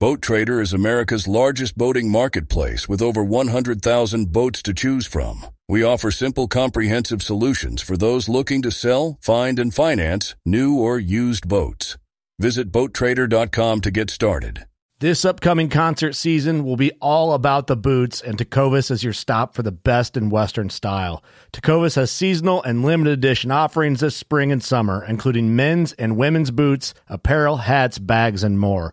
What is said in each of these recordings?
Boat Trader is America's largest boating marketplace with over 100,000 boats to choose from. We offer simple, comprehensive solutions for those looking to sell, find, and finance new or used boats. Visit BoatTrader.com to get started. This upcoming concert season will be all about the boots, and Tecovas is your stop for the best in Western style. Tecovas has seasonal and limited edition offerings this spring and summer, including men's and women's boots, apparel, hats, bags, and more.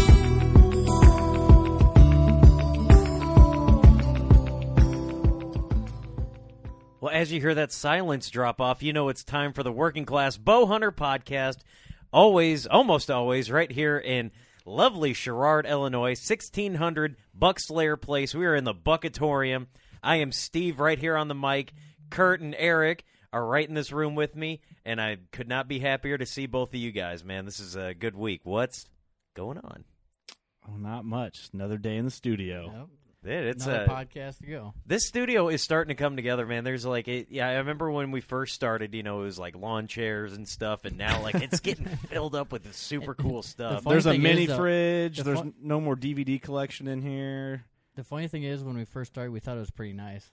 Well, as you hear that silence drop off, you know it's time for the Working Class Bow Hunter podcast. Always, almost always, right here in lovely Sherrard, Illinois, 1600 Buckslayer Place. We are in the Buckatorium. I am Steve right here on the mic. Kurt and Eric are right in this room with me, and I could not be happier to see both of you guys, man. This is a good week. What's going on? Oh, not much. Another day in the studio. Dude, it's Another a podcast to go. this studio is starting to come together, man. There's like, it, yeah, I remember when we first started, you know, it was like lawn chairs and stuff, and now like it's getting filled up with super cool stuff. funny There's a thing mini is, though, fridge. the There's fun- no more DVD collection in here. The funny thing is, when we first started, we thought it was pretty nice.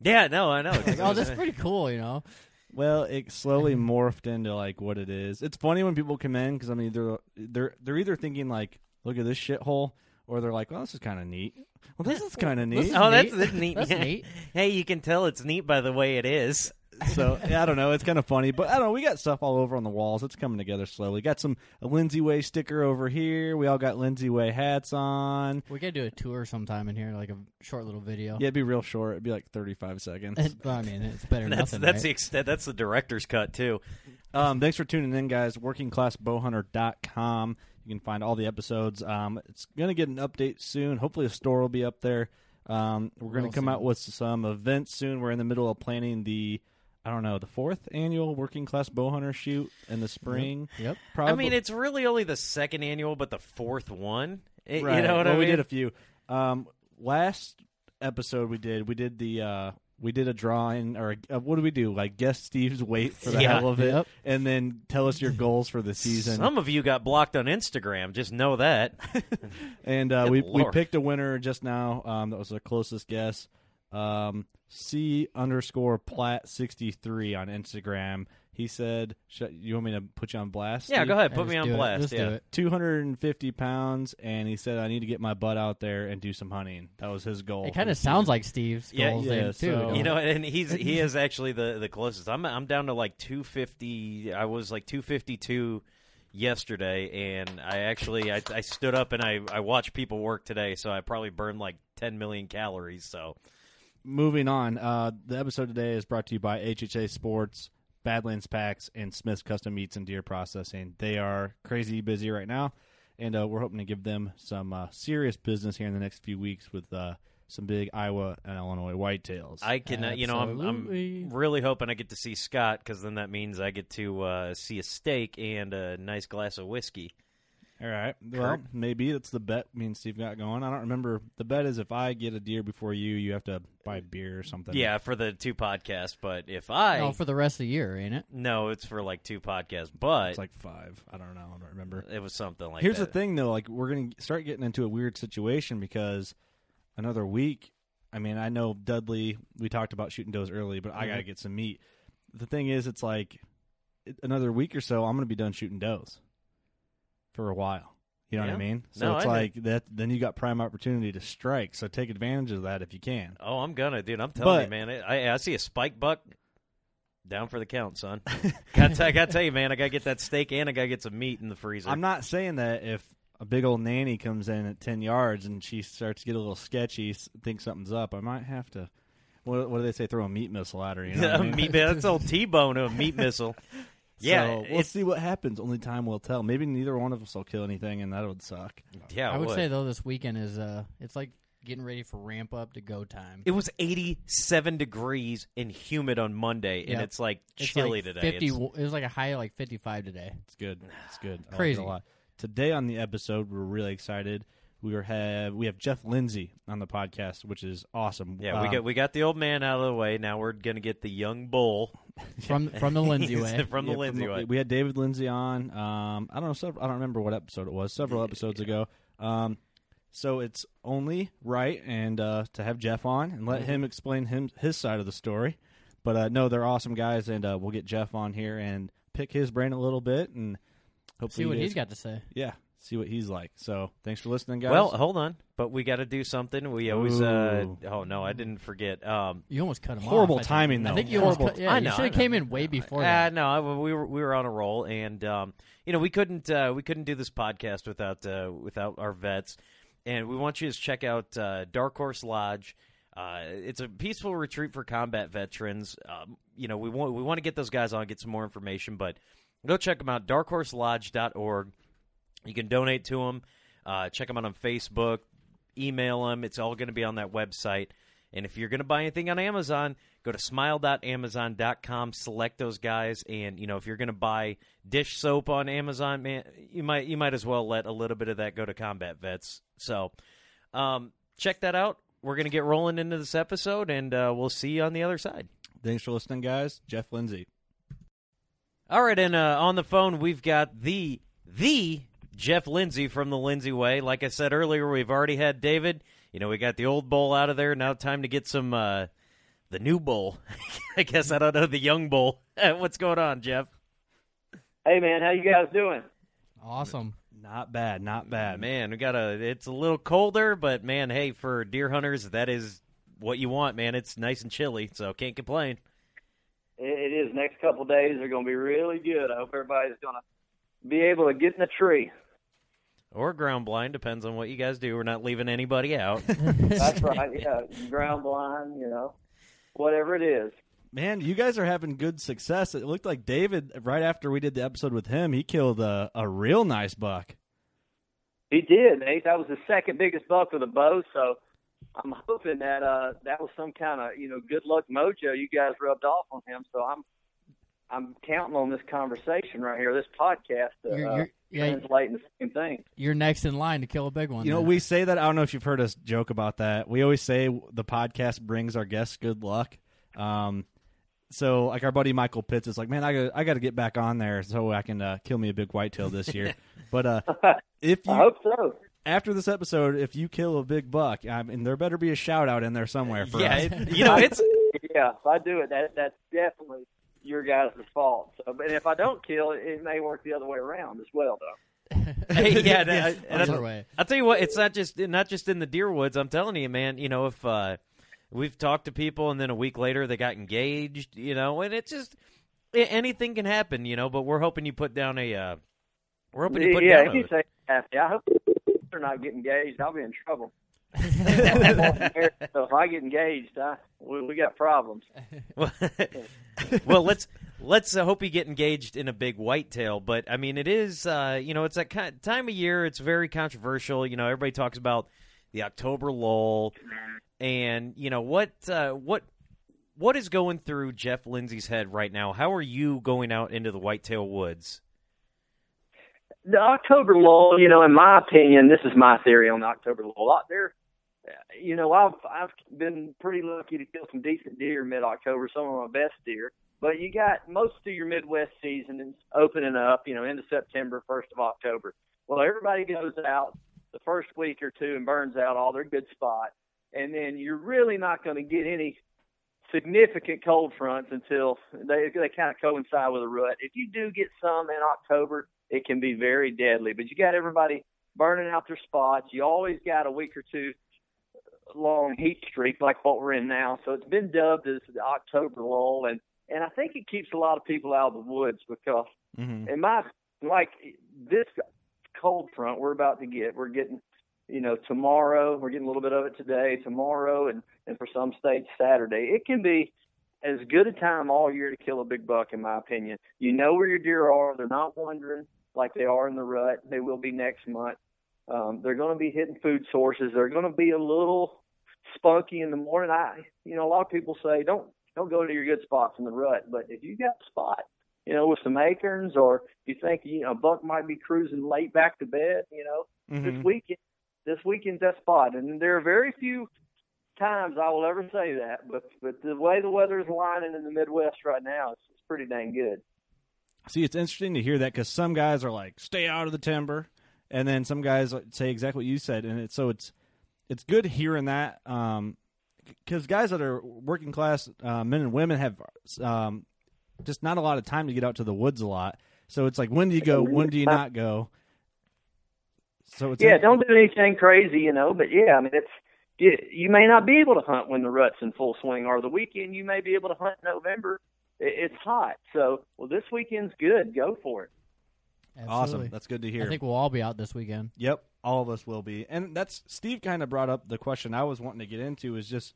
Yeah, no, I know. Like, oh, this is pretty cool, you know. Well, it slowly morphed into like what it is. It's funny when people come in because I mean they're they're they're either thinking like, look at this shithole, or they're like, well, this is kind of neat. Well, this is kind of neat. Oh, that's, neat. that's neat. That's neat. hey, you can tell it's neat by the way it is. so yeah, I don't know. It's kind of funny, but I don't know. We got stuff all over on the walls. It's coming together slowly. Got some a Lindsey Way sticker over here. We all got Lindsey Way hats on. We could do a tour sometime in here, like a short little video. Yeah, it'd be real short. It'd be like 35 seconds. Well, I mean, it's better than That's nothing. that's right? the extent. That's the director's cut too. Um, thanks for tuning in, guys. WorkingClassBowhunter.com. You can find all the episodes. Um, it's going to get an update soon. Hopefully, a store will be up there. Um, we're going to come soon. out with some events soon. We're in the middle of planning the, I don't know, the fourth annual Working Class Bowhunter shoot in the spring. Yep. Probably. I mean, it's really only the second annual, but the fourth one. It- right. You know what well, I mean? we did a few. Um, last episode we did, we did the. Uh, we did a drawing, or uh, what do we do? Like guess Steve's weight for the Yeah. hell of it, Yep. and then tell us your goals for the season. Some of you got blocked on Instagram. Just know that. And uh, Good we we picked a winner just now. Um, that was the closest guess. Um, C underscore plat sixty three on Instagram. He said, Sh- "You want me to put you on blast?" yeah, go ahead. Put me on do it. blast. Just yeah. do it. Two hundred and fifty pounds, and he said, "I need to get my butt out there and do some hunting." That was his goal. It kind of sounds like Steve's Yeah, goals yeah, there, too. so- don't You it? know, and he's he is actually the the closest. I'm I'm down to like 250. I was like 252 yesterday, and I actually I, I stood up and I I watched people work today, so I probably burned like 10 million calories. So moving on. Uh, the episode today is brought to you by HHA Sports. Badlands Packs, and Smith's Custom Meats and Deer Processing. They are crazy busy right now, and uh, we're hoping to give them some uh, serious business here in the next few weeks with uh, some big Iowa and Illinois whitetails. I can, uh, you know, I'm, I'm really hoping I get to see Scott because then that means I get to uh, see a steak and a nice glass of whiskey. All right. Well, maybe that's the bet me and Steve got going. I don't remember. The bet is if I get a deer before you, you have to buy beer or something. Yeah, for the two podcasts. But if I No, for the rest of the year, ain't it? no, it's for like two podcasts. But It's like five. I don't know. I don't remember. it was something like Here's that. the thing, though. Like we're gonna start getting into a weird situation because another week. I mean, I know Dudley. We talked about shooting does early, but I got Mm-hmm. to get some meat. The thing is, it's like it- another week or so. I'm gonna be done shooting does for a while. You know what I mean? So No, it's I know. like that. Then you got prime opportunity to strike. So take advantage of that if you can. Oh, I'm gonna, dude. I'm telling But- you, man. I, I see a spike buck. Down for the count, son. got I gotta tell you, man. I gotta get that steak and I gotta get some meat in the freezer. I'm not saying that if a big old nanny comes in at ten yards and she starts to get a little sketchy, think something's up, I might have to. What, what do they say? Throw a meat missile at her. You know I mean? meat, that's old T-bone, of a meat missile. Yeah, So we'll see what happens. Only time will tell. Maybe neither one of us will kill anything, and that would suck. yeah. I would would. say though this weekend is uh, it's like getting ready for ramp up to go time. It was 87 degrees and humid on Monday, and Yep. it's like It's chilly like today. 50, It's- It was like a high of like 55 today. It's good. It's good. I like it Crazy. a lot. Today on the episode, we're really excited. We are have we have Jeff Lindsey on the podcast, which is awesome. yeah, we Um, got we got the old man out of the way. Now we're gonna get the young bull From from the Lindsey way. from the yeah, Lindsey way. We had David Lindsey on. Um, I don't know. Several, I don't remember what episode it was. Several episodes ago. Um, so it's only right and uh, to have Jeff on and let Mm-hmm. him explain him his side of the story. But uh, no, they're awesome guys, and uh, we'll get Jeff on here and pick his brain a little bit and hopefully See what he's got to say. Yeah, see what he's like. So thanks for listening, guys. Well, hold on, but we got to do something. We always. Uh, oh no, I didn't forget. Um, You almost cut him Horrible off. I think. timing, I though. think you almost Horrible cut, yeah, I you should have came in way before uh, that. no, I- we were we were on a roll, and um, you know we couldn't uh, we couldn't do this podcast without uh, without our vets, and we want you to check out uh, Dark Horse Lodge. Uh, it's a peaceful retreat for combat veterans. Um, you know we want we want to get those guys on, and get some more information, but go check them out. DarkhorseLodge.org. You can donate to them. Uh, check them out on Facebook. Email them. It's all going to be on that website. And if you're going to buy anything on Amazon, go to smile.amazon.com, select those guys, and you know if you're going to buy dish soap on Amazon, man, you might you might as well let a little bit of that go to combat vets. So, um, check that out. We're going to get rolling into this episode, and uh, we'll see you on the other side. thanks for listening, guys. Jeff Lindsey. All right, and uh, on the phone we've got the the Jeff Lindsey from the Lindsey Way. Like I said earlier, we've already had David. You know, we got the old bull out of there. Now time to get some uh, the new bull. I guess I don't know the young bull. What's going on, Jeff? Hey man, how you guys doing? Awesome. Not bad. Not bad. Man, we got a. It's a little colder, but man, hey, for deer hunters, that is what you want, man. It's nice and chilly, so can't complain. It, it is. Next couple days are going to be really good. I hope everybody's going to be able to get in the tree. Or ground blind depends on what you guys do. We're not leaving anybody out. That's right. Yeah, ground blind. You know, whatever it is. Man, you guys are having good success. It looked like David, right after we did the episode with him, he killed a, a real nice buck. He did, Nate. That was the second biggest buck with a bow. So I'm hoping that uh that was some kind of you know good luck mojo you guys rubbed off on him. So I'm I'm counting on this conversation right here, this podcast, to You're- uh, you're- yeah, translate into the same thing. You're next in line to kill a big one. You know, then. we say that. I don't know if you've heard us joke about that. We always say the podcast brings our guests good luck. Um, so, like our buddy Michael Pitts is like, man, I got I got to get back on there so I can uh, kill me a big whitetail this year. but uh, if I hope so. after this episode, if you kill a big buck, I mean, there better be a shout out in there somewhere for yeah, us. it, you know it's yeah, if I do it, that that's definitely your guys' fault. So, but if I don't kill it, it may work the other way around as well, though. hey, yeah, and I- and I- way. I'll tell you what, it's not just not just in the deer woods. I'm telling you, man. You know, if uh, we've talked to people and then a week later they got engaged, you know, and it's just a- anything can happen, you know. But we're hoping you put down a. Uh, we're hoping you put yeah, down if a, you say happy, I hope they're not getting engaged. I'll be in trouble. so if I get engaged, I, we, we got problems. well, let's let's uh, hope you get engaged in a big whitetail. But I mean, it is uh, you know it's that kind time of year. It's very controversial. You know, everybody talks about the October lull, and you know what uh, what what is going through Jeff Lindsey's head right now? How are you going out into the whitetail woods? The October lull, you know, in my opinion, this is my theory on the October lull. Out there, you know, I've I've been pretty lucky to kill some decent deer mid October, some of my best deer. But you got most of your Midwest season is opening up, you know, into September, first of October. Well, everybody goes out the first week or two and burns out all their good spots, and then you're really not going to get any significant cold fronts until they they kind of coincide with a rut. If you do get some in October, it can be very deadly. But you got everybody burning out their spots. You always got a week or two long heat streak like what we're in now. So it's been dubbed as the October lull, and and I think it keeps a lot of people out of the woods because Mm-hmm. in my like this cold front we're about to get, we're getting you know tomorrow, we're getting a little bit of it today, tomorrow, and and for some states Saturday. It can be as good a time all year to kill a big buck, in my opinion. You know where your deer are; they're not wandering like they are in the rut. They will be next month. Um, they're going to be hitting food sources. They're going to be a little spunky in the morning. I, you know, a lot of people say don't don't go to your good spots in the rut, but if you got a spot, you know, with some acorns, or you think you know a buck might be cruising late back to bed, you know, Mhm. this weekend, this weekend's that spot. And there are very few times I will ever say that, but but the way the weather is lining in the Midwest right now, it's, it's pretty dang good. See, it's interesting to hear that because some guys are like, "Stay out of the timber," and then some guys say exactly what you said, and it's so it's it's good hearing that because guys that are working class uh, men and women have um, just not a lot of time to get out to the woods a lot. So it's like, when do you go? When do you not go? So it's yeah, don't do anything crazy, you know. But yeah, I mean, it's you, you may not be able to hunt when the rut's in full swing, or the weekend you may be able to hunt in November. It, it's hot, so well, this weekend's good. Go for it. awesome. That's good to hear. I think we'll all be out this weekend. Yep, all of us will be. And that's Steve kind of brought up the question I was wanting to get into is just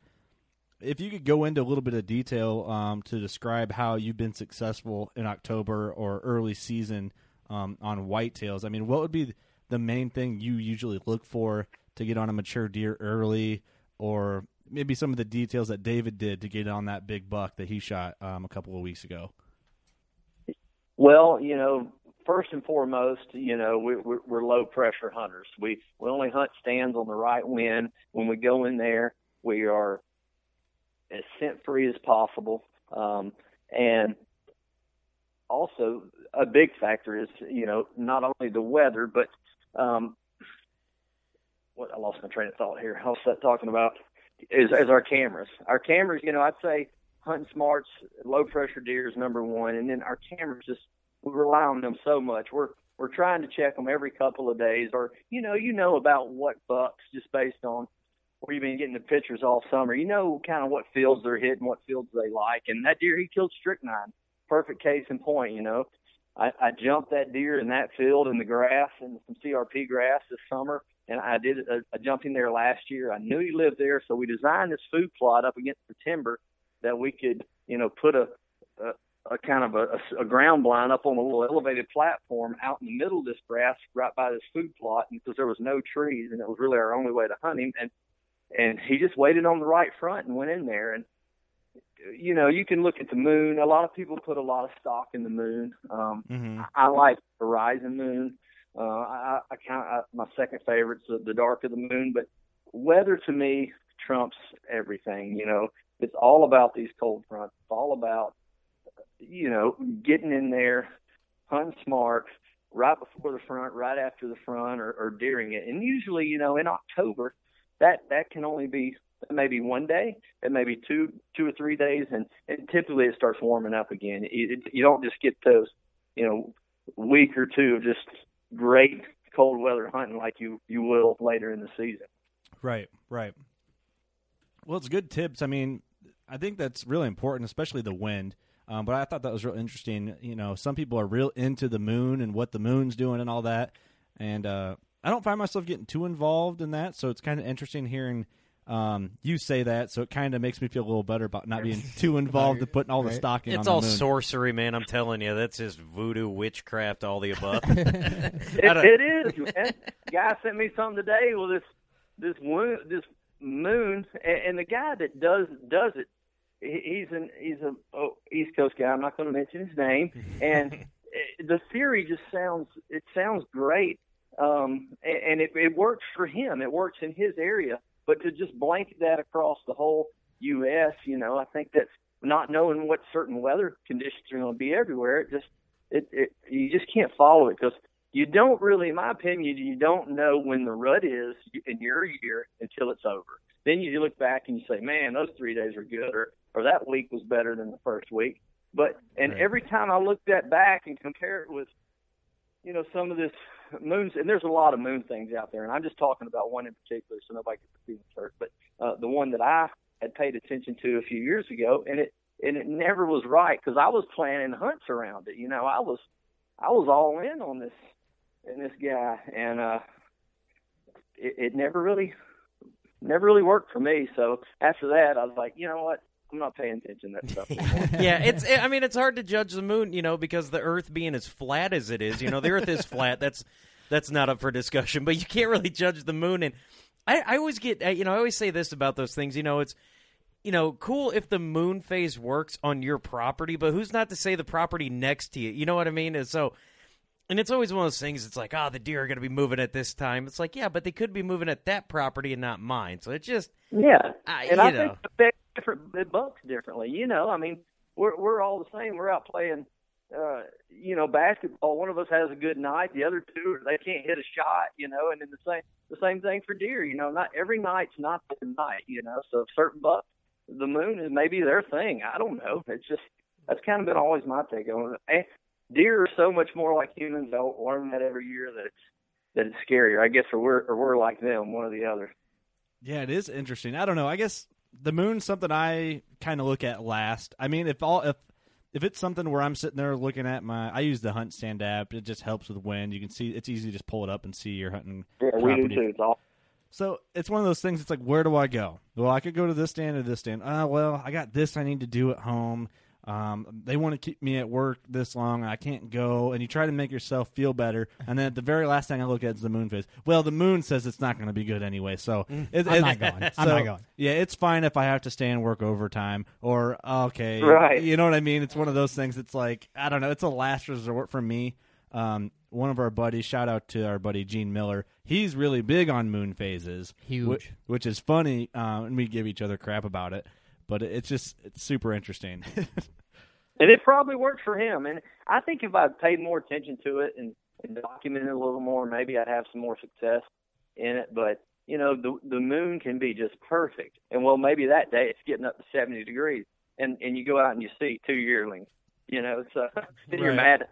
if you could go into a little bit of detail um, to describe how you've been successful in October or early season um, on whitetails. I mean, what would be the main thing you usually look for to get on a mature deer early, or maybe some of the details that David did to get on that big buck that he shot um, a couple of weeks ago? Well, you know, first and foremost, you know, we, we're, we're low pressure hunters. We we only hunt stands on the right wind. When we go in there, we are as scent free as possible. Um, and also, a big factor is, you know, not only the weather, but um, what I lost my train of thought here. I was talking about is, is our cameras. Our cameras, you know, I'd say hunting smarts, low pressure deer is number one, and then our cameras just we rely on them so much. We're we're trying to check them every couple of days, or you know, you know about what bucks just based on where you've been getting the pictures all summer. You know, kind of what fields they're hitting, what fields they like, and that deer he killed strychnine, perfect case in point. You know, I, I jumped that deer in that field in the grass and some CRP grass this summer, and I did uh, a, a jumping there last year. I knew he lived there, so we designed this food plot up against the timber that we could, you know, put a, a kind of a, a, ground blind up on a little elevated platform out in the middle of this grass, right by this food plot, and because there was no trees, and it was really our only way to hunt him, and and he just waited on the right front and went in there, and you know, you can look at the moon. A lot of people put a lot of stock in the moon. Um, Mm-hmm. I like the rising moon. Uh, I, I kind of my second favorite's the, the dark of the moon, but weather to me trumps everything. You know, it's all about these cold fronts. It's all about you know getting in there, hunting smart, right before the front, right after the front, or, or during it. And usually, you know, in October, that that can only be maybe one day, it may be two two or three days, and, and typically it starts warming up again. It, it, you don't just get those, you know, week or two of just great cold weather hunting like you you will later in the season. Right, right. Well, it's good tips. I mean, I think that's really important, especially the wind. Um, but I thought that was real interesting. You know, some people are real into the moon and what the moon's doing and all that. And uh, I don't find myself getting too involved in that, so it's kind of interesting hearing Um, you say that, so it kind of makes me feel a little better about not being too involved in putting all the Right. stock in. It's on all the moon. sorcery, man. I'm telling you, that's just voodoo, witchcraft, all the above. It, it is, man. Guy sent me something today with this this moon, this moon, and, and the guy that does does it, he- he's an he's a oh, East Coast guy. I'm not going to mention his name, and the theory just sounds it sounds great, um, and, and it, it works for him. It works in his area, but to just blanket that across the whole U.S., you know, I think that's not knowing what certain weather conditions are going to be everywhere. It just it, it you just can't follow it because you don't really, in my opinion, you don't know when the rut is in your year until it's over. Then you look back and you say, man, those three days were good, or or that week was better than the first week. But and Right. every time I look that back and compare it with, you know, some of this moons, and there's a lot of moon things out there, and I'm just talking about one in particular, so nobody gets feelings hurt. But uh, the one that I had paid attention to a few years ago, and it and it never was right because I was planning hunts around it. You know, I was I was all in on this and this guy, and uh, it, it never really never really worked for me. So after that, I was like, you know what, I'm not paying attention to that stuff. anymore. yeah, it's. I mean, it's hard to judge the moon, you know, because the Earth being as flat as it is, you know, the Earth is flat. That's that's not up for discussion. But you can't really judge the moon. And I, I always get, uh, you know, I always say this about those things. You know, it's, you know, cool if the moon phase works on your property, but who's not to say the property next to you? You know what I mean? And so. And it's always one of those things. It's like, oh, the deer are going to be moving at this time. It's like, yeah, but they could be moving at that property and not mine. So it's just, Yeah, I- and you I know. think it affects different it bucks differently. You know, I mean, we're we're all the same. We're out playing, uh, you know, basketball. One of us has a good night, the other two they can't hit a shot. You know, and then the same the same thing for deer. You know, not every night's not the night. You know, so certain bucks, the moon is maybe their thing. I don't know. It's just that's kind of been always my take on it. And deer are so much more like humans. I'll learn that every year that it's that it's scarier. I guess, or we're or we're like them, one or the other. Yeah, it is interesting. I don't know. I guess the moon's something I kind of look at last. I mean, if all if if it's something where I'm sitting there looking at my, I use the Hunt Stand app. It just helps with wind. You can see it's easy to just pull it up and see your hunting Yeah, we do too. It's all So it's one of those things. It's like, where do I go? Well, I could go to this stand or this stand. Ah, well, I got this I need to do at home. Um, they want to keep me at work this long. I can't go, and you try to make yourself feel better. And then at the very last thing I look at is the moon phase. Well, the moon says it's not going to be good anyway, so it, I'm it- not going. I'm not going. Yeah, it's fine if I have to stay and work overtime, or okay, Right. You know what I mean? It's one of those things. It's like I don't know. It's a last resort for me. Um, one of our buddies, shout out to our buddy Gene Miller. He's really big on moon phases, Huge. which, which is funny, um, and we give each other crap about it. But it's just it's super interesting. and it probably worked for him. And I think if I paid more attention to it and, and documented it a little more, maybe I'd have some more success in it. But you know, the the moon can be just perfect. And well, maybe that day it's getting up to seventy degrees, and and you go out and you see two yearlings. You know, so then you're mad,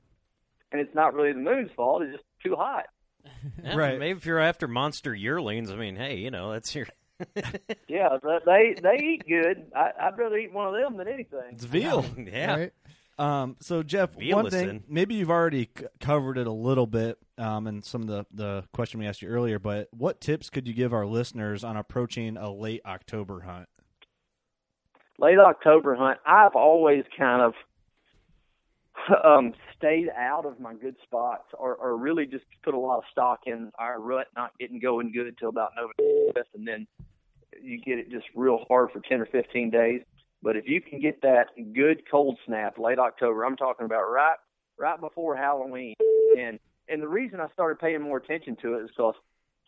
and it's not really the moon's fault. It's just too hot. Yeah, Right. Maybe if you're after monster yearlings, I mean, hey, you know, that's your. Yeah, they they eat good. I, I'd rather eat one of them than anything. it's veal. yeah. Right? Um, so Jeff, one thing maybe you've already c- covered it a little bit um, in some of the the question we asked you earlier, but what tips could you give our listeners on approaching a late October hunt? late October hunt, I've always kind of um, stayed out of my good spots, or, or really just put a lot of stock in our rut not getting going good till about November, and then you get it just real hard for ten or fifteen days. But if you can get that good cold snap late October, I'm talking about right right before Halloween, and and the reason I started paying more attention to it is because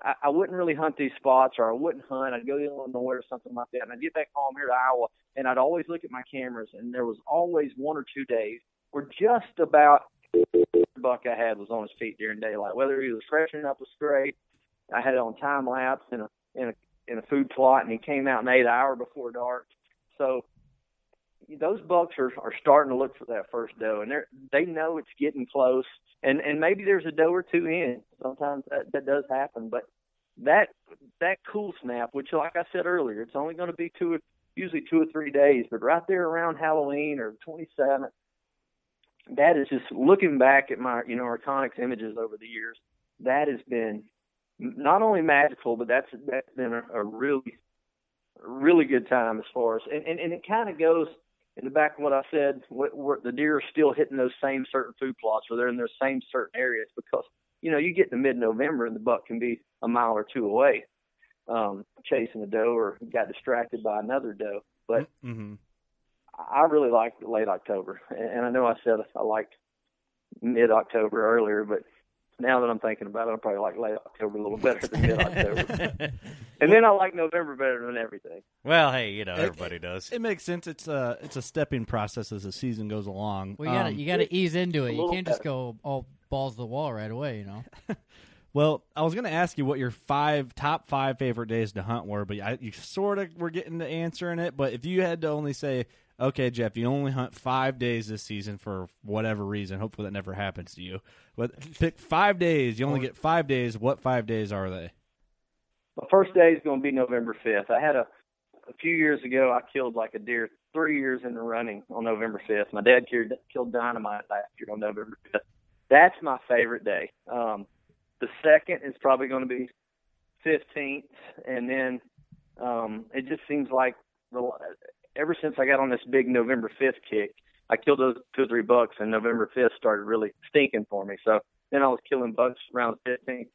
I, I wouldn't really hunt these spots, or I wouldn't hunt. I'd go to Illinois or something like that, and I'd get back home here to Iowa, and I'd always look at my cameras, and there was always one or two days where just about buck I had was on his feet during daylight, whether he was freshening up a scrape. I had it on time lapse in a in a in a food plot, and he came out and ate an hour before dark. So those bucks are are starting to look for that first doe, and they they know it's getting close, and and maybe there's a doe or two in. Sometimes that that does happen, but that that cool snap, which like I said earlier, it's only going to be two, usually two or three days, but right there around Halloween or 27th, that is just looking back at my you know Reconyx images over the years. That has been not only magical, but that's that's been a, a really really good time as far as and and, and it kind of goes in the back of what I said. Where, where the deer are still hitting those same certain food plots, or they're in those same certain areas because you know you get to mid-November and the buck can be a mile or two away, um, chasing a doe or got distracted by another doe. But Mm-hmm. I really like late October, and I know I said I liked mid October earlier, but now that I'm thinking about it, I probably like late October a little better than mid October. and then I like November better than everything. Well, hey, you know everybody does. It makes sense. It's a it's a stepping process as the season goes along. Well, you gotta Um, you gotta ease into it. You can't just go all balls to the wall right away. You know. Well, I was going to ask you what your five top five favorite days to hunt were, but I, you sort of were getting to answering it. But if you had to only say, okay, Jeff, you only hunt five days this season for whatever reason, hopefully that never happens to you. But pick five days. You only get five days. What five days are they? The first day is going to be November 5th. I had a a few years ago. I killed like a deer three years in the running on November 5th. My dad killed, killed dynamite last year on November 5th. That's my favorite day. Um, the second is probably going to be 15th, and then um, it just seems like the, ever since I got on this big November 5th kick, I killed those two or three bucks, and November 5th started really stinking for me. So then I was killing bucks around 15th,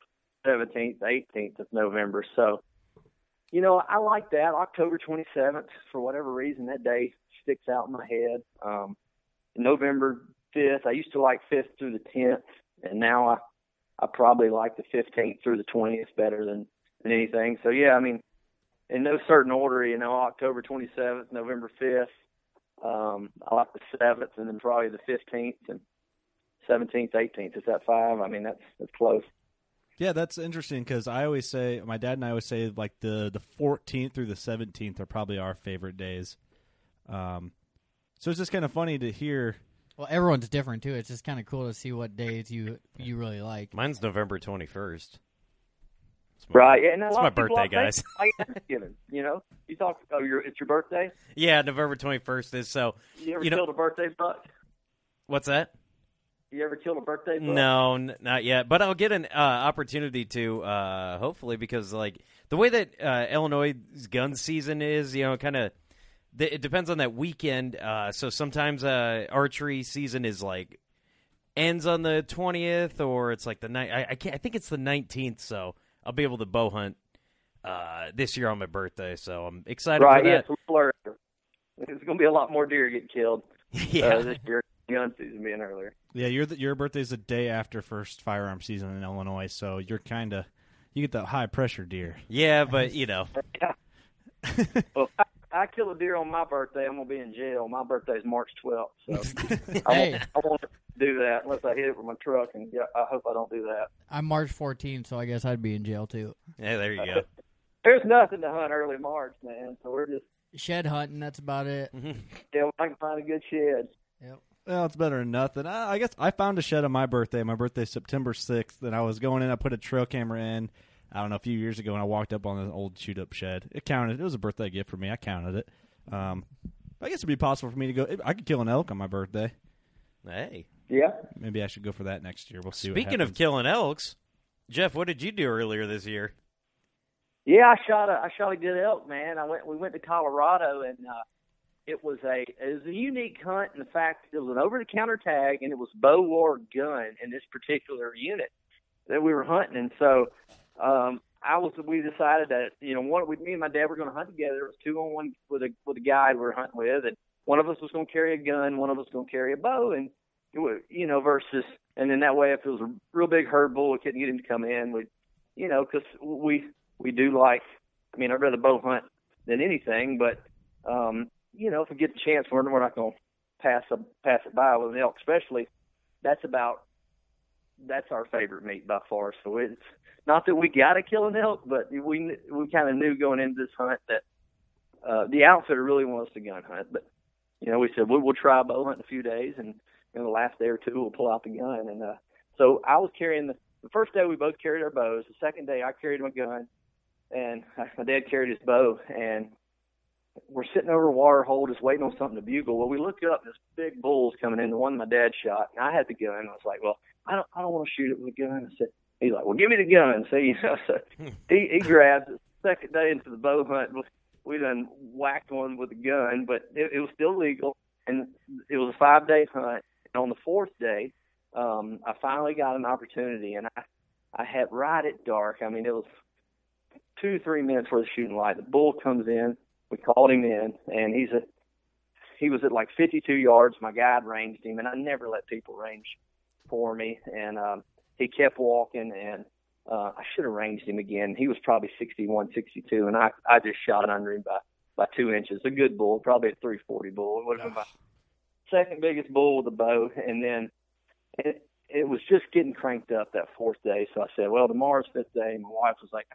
17th, 18th of November. So, you know, I like that. October 27th, for whatever reason, that day sticks out in my head. Um, November 5th, I used to like 5th through the 10th, and now I, I probably like the 15th through the 20th better than, than anything. So, yeah, I mean, in no certain order, you know, October 27th, November 5th. Um, I like the 7th and then probably the 15th and 17th, 18th. Is that five? I mean, that's, that's close. Yeah, that's interesting because I always say my dad and I always say like the the 14th through the 17th are probably our favorite days. Um, so it's just kind of funny to hear. Well, everyone's different too. It's just kind of cool to see what days you you really like. Mine's November 21st my, right. And it's my birthday, guys. Thanksgiving, you know, you talk. Oh, your, it's your birthday. Yeah, November twenty first is so. You ever you killed know, a birthday buck? What's that? You ever killed a birthday? Buck? No, n- not yet. But I'll get an uh, opportunity to uh, hopefully because like the way that uh, Illinois' gun season is, you know, kind of it depends on that weekend. Uh, so sometimes uh, archery season is like ends on the twentieth, or it's like the night. I, I, can't. I think it's the nineteenth. So I'll be able to bow hunt uh, this year on my birthday. So I'm excited Right, for yeah, that. it's a little earlier. There's going to be a lot more deer getting killed Yeah. uh, this year. Gun season being earlier. Yeah, your your birthday's the day after first firearm season in Illinois, so you're kind of you get the high pressure deer. Yeah, but you know, Well, if I, I kill a deer on my birthday, I'm going to be in jail. My birthday is March 12th, so I, Hey. won't, I won't do that unless I hit it with my truck, and yeah, I hope I don't do that. I'm March 14th, so I guess I'd be in jail too. yeah, there you go. There's nothing to hunt early March, man. So we're just Shed hunting, that's about it. Mm-hmm. yeah, I can find a good shed. Yep. Well, it's better than nothing. I, I guess I found a shed on my birthday. My birthday's September sixth, and I was going in. I put a trail camera in. I don't know a few years ago, and I walked up on the old shoot up shed. It counted. It was a birthday gift for me. I counted it. Um, I guess it'd be possible for me to go. I could kill an elk on my birthday. Hey, Yeah. Maybe I should go for that next year. We'll see. what speaking of killing elks, Jeff, what did you do earlier this year? Yeah, I shot a I shot a good elk, man. I went we went to Colorado and uh it was a it was a unique hunt in the fact it was an over the counter tag and it was bow or gun in this particular unit that we were hunting and so um I was we decided that you know one we me and my dad were going to hunt together. It was two on one with a with a guide we were hunting with, and one of us was going to carry a gun, one of us going to carry a bow, and was, you know versus and then that way if it was a real big herd bull, we couldn't get him to come in. We you know because we we do like I mean I'd rather bow hunt than anything, but um you know if we get the chance, we're we're not going to pass a, pass it by with an elk, especially that's about that's our favorite meat by far. So it's not that we got to kill an elk, but we we kind of knew going into this hunt that uh, the outfitter really wants to gun hunt. But you know, we said we'll, we'll try bow hunt in a few days, and in the last day or two, we'll pull out the gun. And uh, so I was carrying the the first day we both carried our bows. The second day I carried my gun, and my dad carried his bow, and we're sitting over a water hole just waiting on something to bugle. Well, we look up, this big bull's coming in, the one my dad shot, and I had the gun. I was like, well, I don't, I don't want to shoot it with a gun. I said, he's like, well, give me the gun. So, you know, so he, he grabs it. Second day into the bow hunt, we done whacked one with a gun, but it, it was still legal, and it was a five day hunt. And on the fourth day, um, I finally got an opportunity, and I I had right at dark. I mean, it was two three minutes for the shooting light. The bull comes in. We called him in, and he's a he was at like 52 yards. My guide ranged him, and I never let people range for me. And um, he kept walking, and uh, I should have ranged him again. He was probably 61, 62, and I I just shot under him by by two inches. A good bull, probably a 340 bull. It would have been my second biggest bull with a bow, and then it it was just getting cranked up that fourth day. So I said, well, tomorrow's fifth day. My wife was like,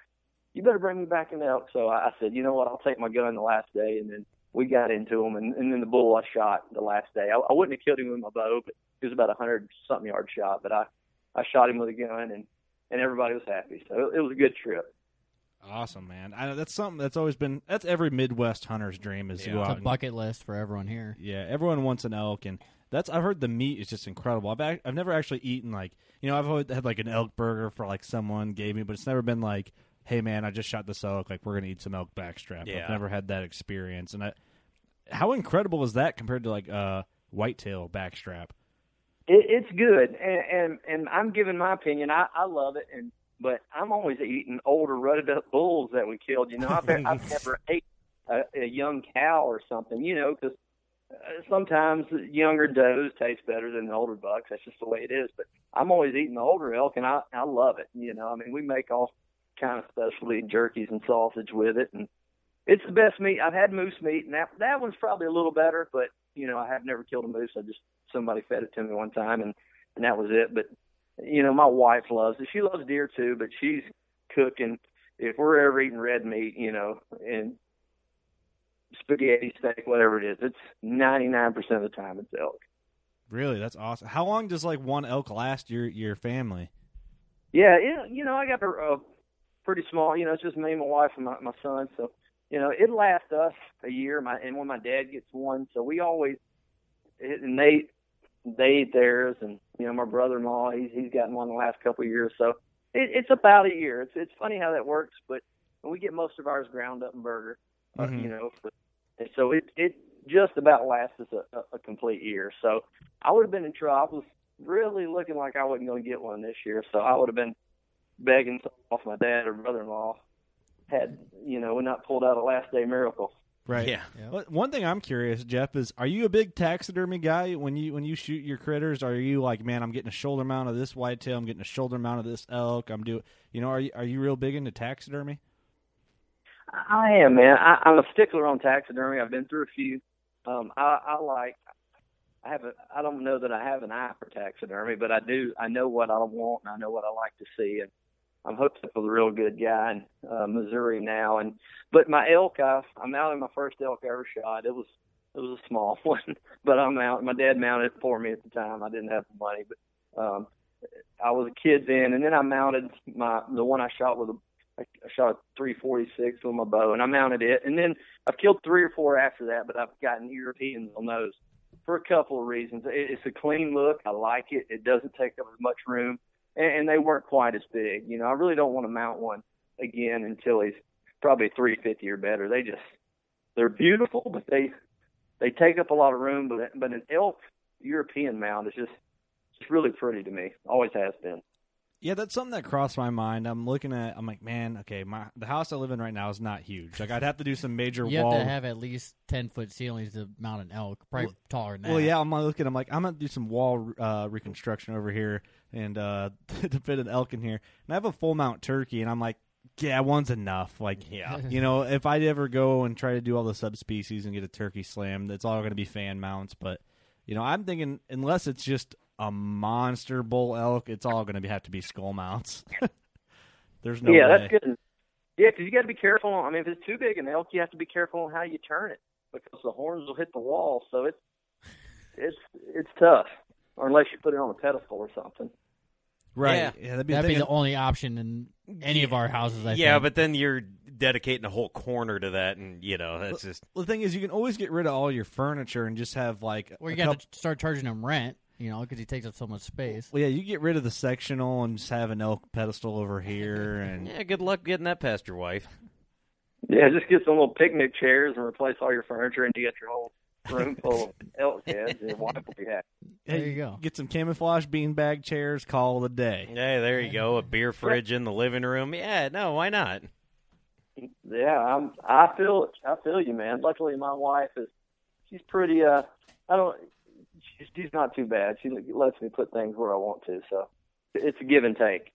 you better bring me back an elk. So I said, you know what? I'll take my gun the last day, and then we got into him, and, and then the bull I shot the last day. I, I wouldn't have killed him with my bow, but it was about a hundred something yard shot. But I I shot him with a gun, and and everybody was happy. So it, it was a good trip. Awesome, man. I know that's something that's always been that's every Midwest hunter's dream is to go It's out a and- bucket list for everyone here. Yeah, everyone wants an elk, and that's I've heard the meat is just incredible. I've ac- I've never actually eaten like you know I've always had like an elk burger for like someone gave me, but it's never been like, hey man, I just shot this elk, like we're gonna eat some elk backstrap. Yeah. I've never had that experience, and I, how incredible is that compared to like uh whitetail backstrap? It, it's good, and, and and I'm giving my opinion. I I love it, and but I'm always eating older rutted up bulls that we killed. You know, I've I've never ate a, a young cow or something. You know, because uh, sometimes younger does taste better than the older bucks. That's just the way it is. But I'm always eating the older elk, and I I love it. You know, I mean, we make all kind of specialty jerkies and sausage with it, and it's the best meat. I've had moose meat, and that that one's probably a little better. But you know, I have never killed a moose. I just somebody fed it to me one time, and and that was it. But you know, my wife loves it. She loves deer too, but she's cooking. If we're ever eating red meat, you know, and spaghetti, steak, whatever it is, it's 99% of the time it's elk. Really, that's awesome. How long does like one elk last your your family? Yeah, it, you know, I got a uh, pretty small. You know, it's just me, my wife, and my, my son. So, you know, it lasts us a year. My and when my dad gets one, so we always it, and they they eat theirs, and you know, my brother-in-law, he's he's gotten one the last couple of years. So it, it's about a year. It's it's funny how that works, but we get most of ours ground up and burger. Uh, Mhm. you know, for, and so it it just about lasts us a, a, a complete year. So I would have been in trouble. I was really looking like I wasn't going to get one this year, so I would have been begging off my dad or brother-in-law had you know not pulled out a last day miracle. Right. Yeah. But One thing I'm curious, Jeff, is are you a big taxidermy guy when you when you shoot your critters? Are you like, man, I'm getting a shoulder mount of this whitetail, I'm getting a shoulder mount of this elk, I'm doing, you know, are you are you real big into taxidermy? I am, man. I, I'm a stickler on taxidermy. I've been through a few. Um, I, I like. I have a. I don't know that I have an eye for taxidermy, but I do. I know what I want, and I know what I like to see, and I'm hooked up with a real good guy in uh, Missouri now. And but my elk, I, I'm out in my first elk I ever shot. It was it was a small one, but I'm out. My dad mounted it for me at the time. I didn't have the money, but um, I was a kid then, and then I mounted my the one I shot with a I shot a 346 with my bow, and I mounted it. And then I've killed three or four after that, but I've gotten Europeans on those for a couple of reasons. It's a clean look. I like it. It doesn't take up as much room, and, and they weren't quite as big. You know, I really don't want to mount one again until he's probably 350 or better. They just they're beautiful, but they they take up a lot of room. But but an elk European mount is just it's really pretty to me. Always has been. Yeah, that's something that crossed my mind. I'm looking at. I'm like, man, okay, my the house I live in right now is not huge. Like, I'd have to do some major You wall. have to have at least ten foot ceilings to mount an elk, probably taller than that. Well, yeah, I'm looking. I'm like, I'm gonna do some wall uh, reconstruction over here and uh, to fit an elk in here. And I have a full mount turkey, and I'm like, yeah, one's enough. Like, Yeah. you know, if I ever go and try to do all the subspecies and get a turkey slam, that's all going to be fan mounts. But you know, I'm thinking unless it's just a monster bull elk, it's all going to have to be skull mounts. There's no yeah, way. that's good. Yeah, because you got to be careful. I mean, if it's too big an elk, you have to be careful on how you turn it because the horns will hit the wall. So it's it's it's tough, or unless you put it on a pedestal or something. Right. Yeah. Yeah, that'd be, That'd the be the only option in any of our houses. I yeah, think. but then you're dedicating a whole corner to that, and you know that's just the thing is, you can always get rid of all your furniture and just have like. Well, a you got to start charging them rent, you know, because he takes up so much space. Well, yeah, you get rid of the sectional and just have an elk pedestal over here, and yeah. Good luck getting that past your wife. Yeah, just get some little picnic chairs and replace all your furniture, and you get your whole room full of elk heads, and your wife will be happy. There you go. Get some camouflage beanbag chairs. Call it a day. Hey, there you go. A beer fridge in the living room. Yeah, no, why not? Yeah, I'm. I feel. I feel you, man. Luckily, my wife is. She's pretty. Uh, I don't. She's, not too bad. She lets me put things where I want to. So it's a give and take.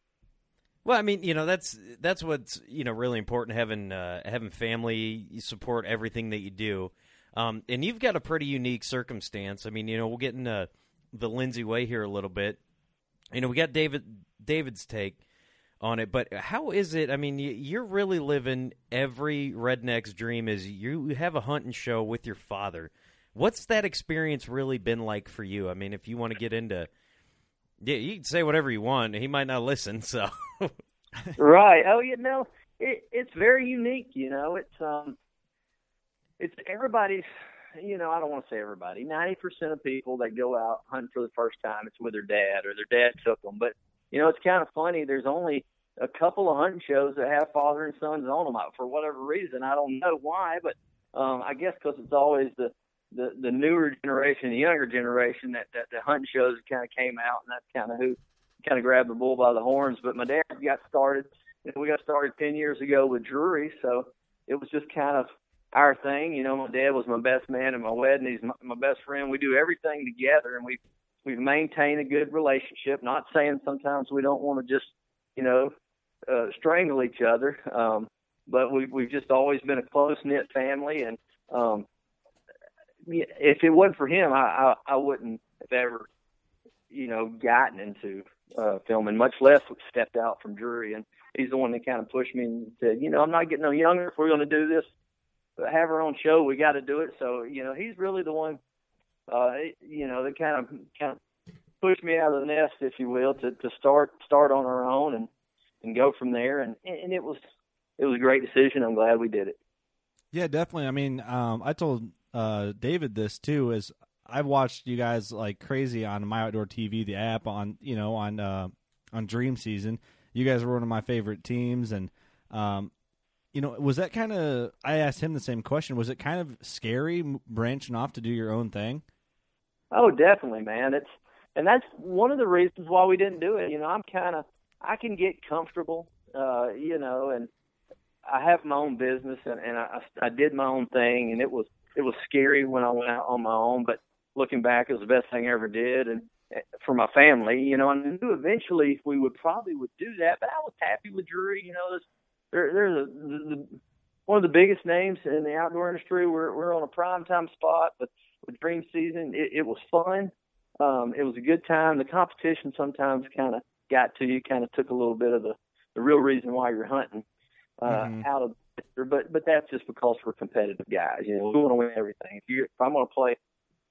Well, I mean, you know, that's that's what's you know really important having uh, having family support everything that you do, um, and you've got a pretty unique circumstance. I mean, you know, we'll get into the Lindsey way here a little bit. You know, we got David David's take on it, but how is it? I mean, you're really living every redneck's dream. Is you have a hunting show with your father? What's that experience really been like for you? I mean, if you want to get into yeah, you can say whatever you want. He might not listen, so. right. Oh, you know, it, it's very unique. You know, it's um, it's everybody's. You know, I don't want to say everybody. Ninety percent of people that go out hunting for the first time, it's with their dad or their dad took them. But you know, it's kind of funny. There's only a couple of hunting shows that have father and sons on them for whatever reason. I don't know why, but um, I guess because it's always the the the newer generation, the younger generation that that the hunting shows kind of came out, and that's kind of who kind of grabbed the bull by the horns. But my dad got started. We got started ten years ago with Drury, so it was just kind of our thing. You know, my dad was my best man at my wedding. He's my, my best friend. We do everything together, and we we've maintained a good relationship. Not saying sometimes we don't want to just you know uh, strangle each other, um, but we we've just always been a close knit family, and um, if it wasn't for him, I, I I wouldn't have ever, you know, gotten into uh, filming, much less stepped out from Drury. And he's the one that kind of pushed me and said, you know, I'm not getting no younger. If we're going to do this, have our own show, we got to do it. So you know, he's really the one, uh, you know, that kind of kind of pushed me out of the nest, if you will, to to start start on our own and and go from there. And and it was it was a great decision. I'm glad we did it. Yeah, definitely. I mean, um, I told uh, David this too is I've watched you guys like crazy on My Outdoor TV, the app on you know on uh, on Dream Season. You guys were one of my favorite teams, and um, you know was that kind of I asked him the same question. Was it kind of scary branching off to do your own thing? Oh, definitely, man. It's and that's one of the reasons why we didn't do it. You know, I'm kind of I can get comfortable, uh, you know, and I have my own business, and, and I I did my own thing, and it was it was scary when I went out on my own, but looking back, it was the best thing I ever did, and eh, for my family, you know, and I knew eventually we would probably would do that. But I was happy with Drury. You know, there's they're, they're the, the, the one of the biggest names in the outdoor industry. We're we're on a prime time spot, but with Dream Season, it, it was fun. Um, it was a good time. The competition sometimes kind of got to you, kind of took a little bit of the the real reason why you're hunting uh, mm-hmm. out of but but that's just because we're competitive guys. You know, we want to win everything. If you if I'm going to play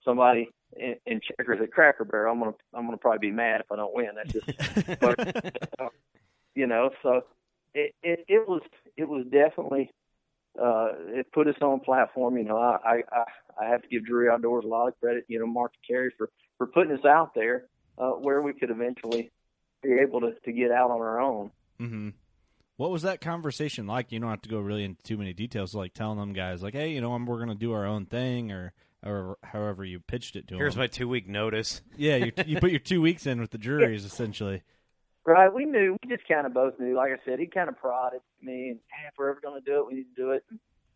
somebody in, in checkers at Cracker Barrel, I'm gonna I'm gonna probably be mad if I don't win. That's just, but, you know. So it, it it was it was definitely uh it put us on a platform. You know, I I I have to give Drury Outdoors a lot of credit. You know, Mark Carey for for putting us out there uh, where we could eventually be able to to get out on our own. Mm-hmm. What was that conversation like? You don't have to go really into too many details, like telling them guys, like, "Hey, you know, we're going to do our own thing," or or however you pitched it to them. Here's them. my two week notice. Yeah, you, you put your two weeks in with the Drurys, essentially. Right. We knew. We just kind of both knew. Like I said, he kind of prodded me, and hey, if we're ever going to do it, we need to do it.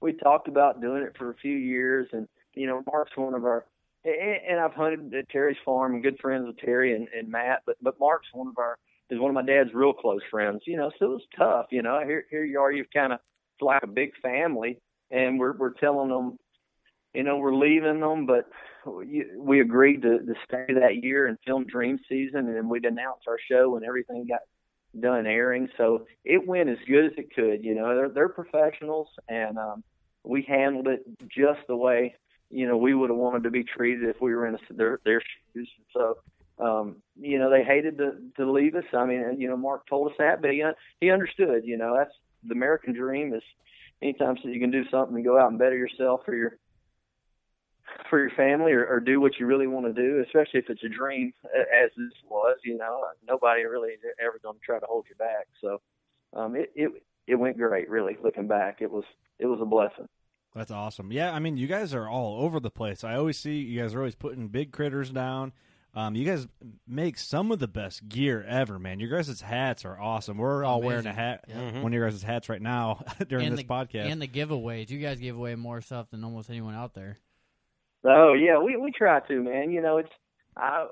We talked about doing it for a few years, and you know, Mark's one of our. And I've hunted at Terry's farm and good friends with Terry and, and Matt, but but Mark's one of our is one of my dad's real close friends. You know, so it was tough. You know, here here you are, you've kind of it's like a big family, and we're we're telling them, you know, we're leaving them, but we, we agreed to, to stay that year and film Dream Season, and we'd announce our show and everything got done airing. So it went as good as it could. You know, they're they're professionals, and um, we handled it just the way you know we would have wanted to be treated if we were in a, their their shoes. So um, you know, they hated to to leave us. I mean, you know, Mark told us that, but he he understood. You know, that's the American dream is anytime you can do something and go out and better yourself for your for your family or, or do what you really want to do, especially if it's a dream, as this was. You know, nobody really ever going to try to hold you back. So, um, it it it went great. Really, looking back, it was it was a blessing. That's awesome. Yeah, I mean, you guys are all over the place. I always see you guys are always putting big critters down. Um, you guys make some of the best gear ever, man. Your guys' hats are awesome. We're all wearing a hat, Yeah. Mhm. one of your guys' hats right now during and this the, podcast. And the giveaways. You guys give away more stuff than almost anyone out there. Oh yeah, we we try to, man. You know, it's I,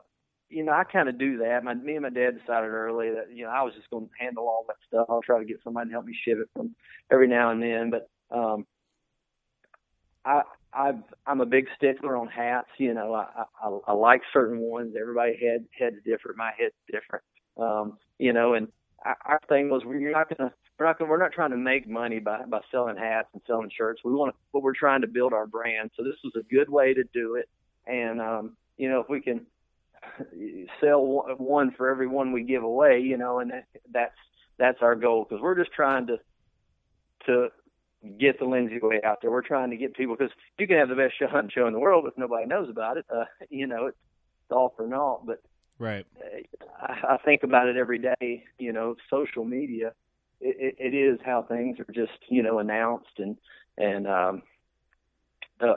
you know, I kind of do that. My me and my dad decided early that you know I was just going to handle all that stuff. I'll try to get somebody to help me ship it from every now and then, but um, I I've I'm a big stickler on hats. You know, I I, I like certain ones. Everybody head head's different. My head's different. Um, you know, and our, our thing was we're not gonna we're not gonna we're not trying to make money by by selling hats and selling shirts. We want to, but we're trying to build our brand. So this was a good way to do it. And um, you know, if we can sell one- one for every one we give away, you know, and that, that's that's our goal because we're just trying to to get the Lindsey way out there. We're trying to get people because you can have the best show hunting show in the world if nobody knows about it. Uh, you know, it's, it's all for naught. But right. I, I think about it every day. You know, social media. It, it, it is how things are just you know announced and and um, uh,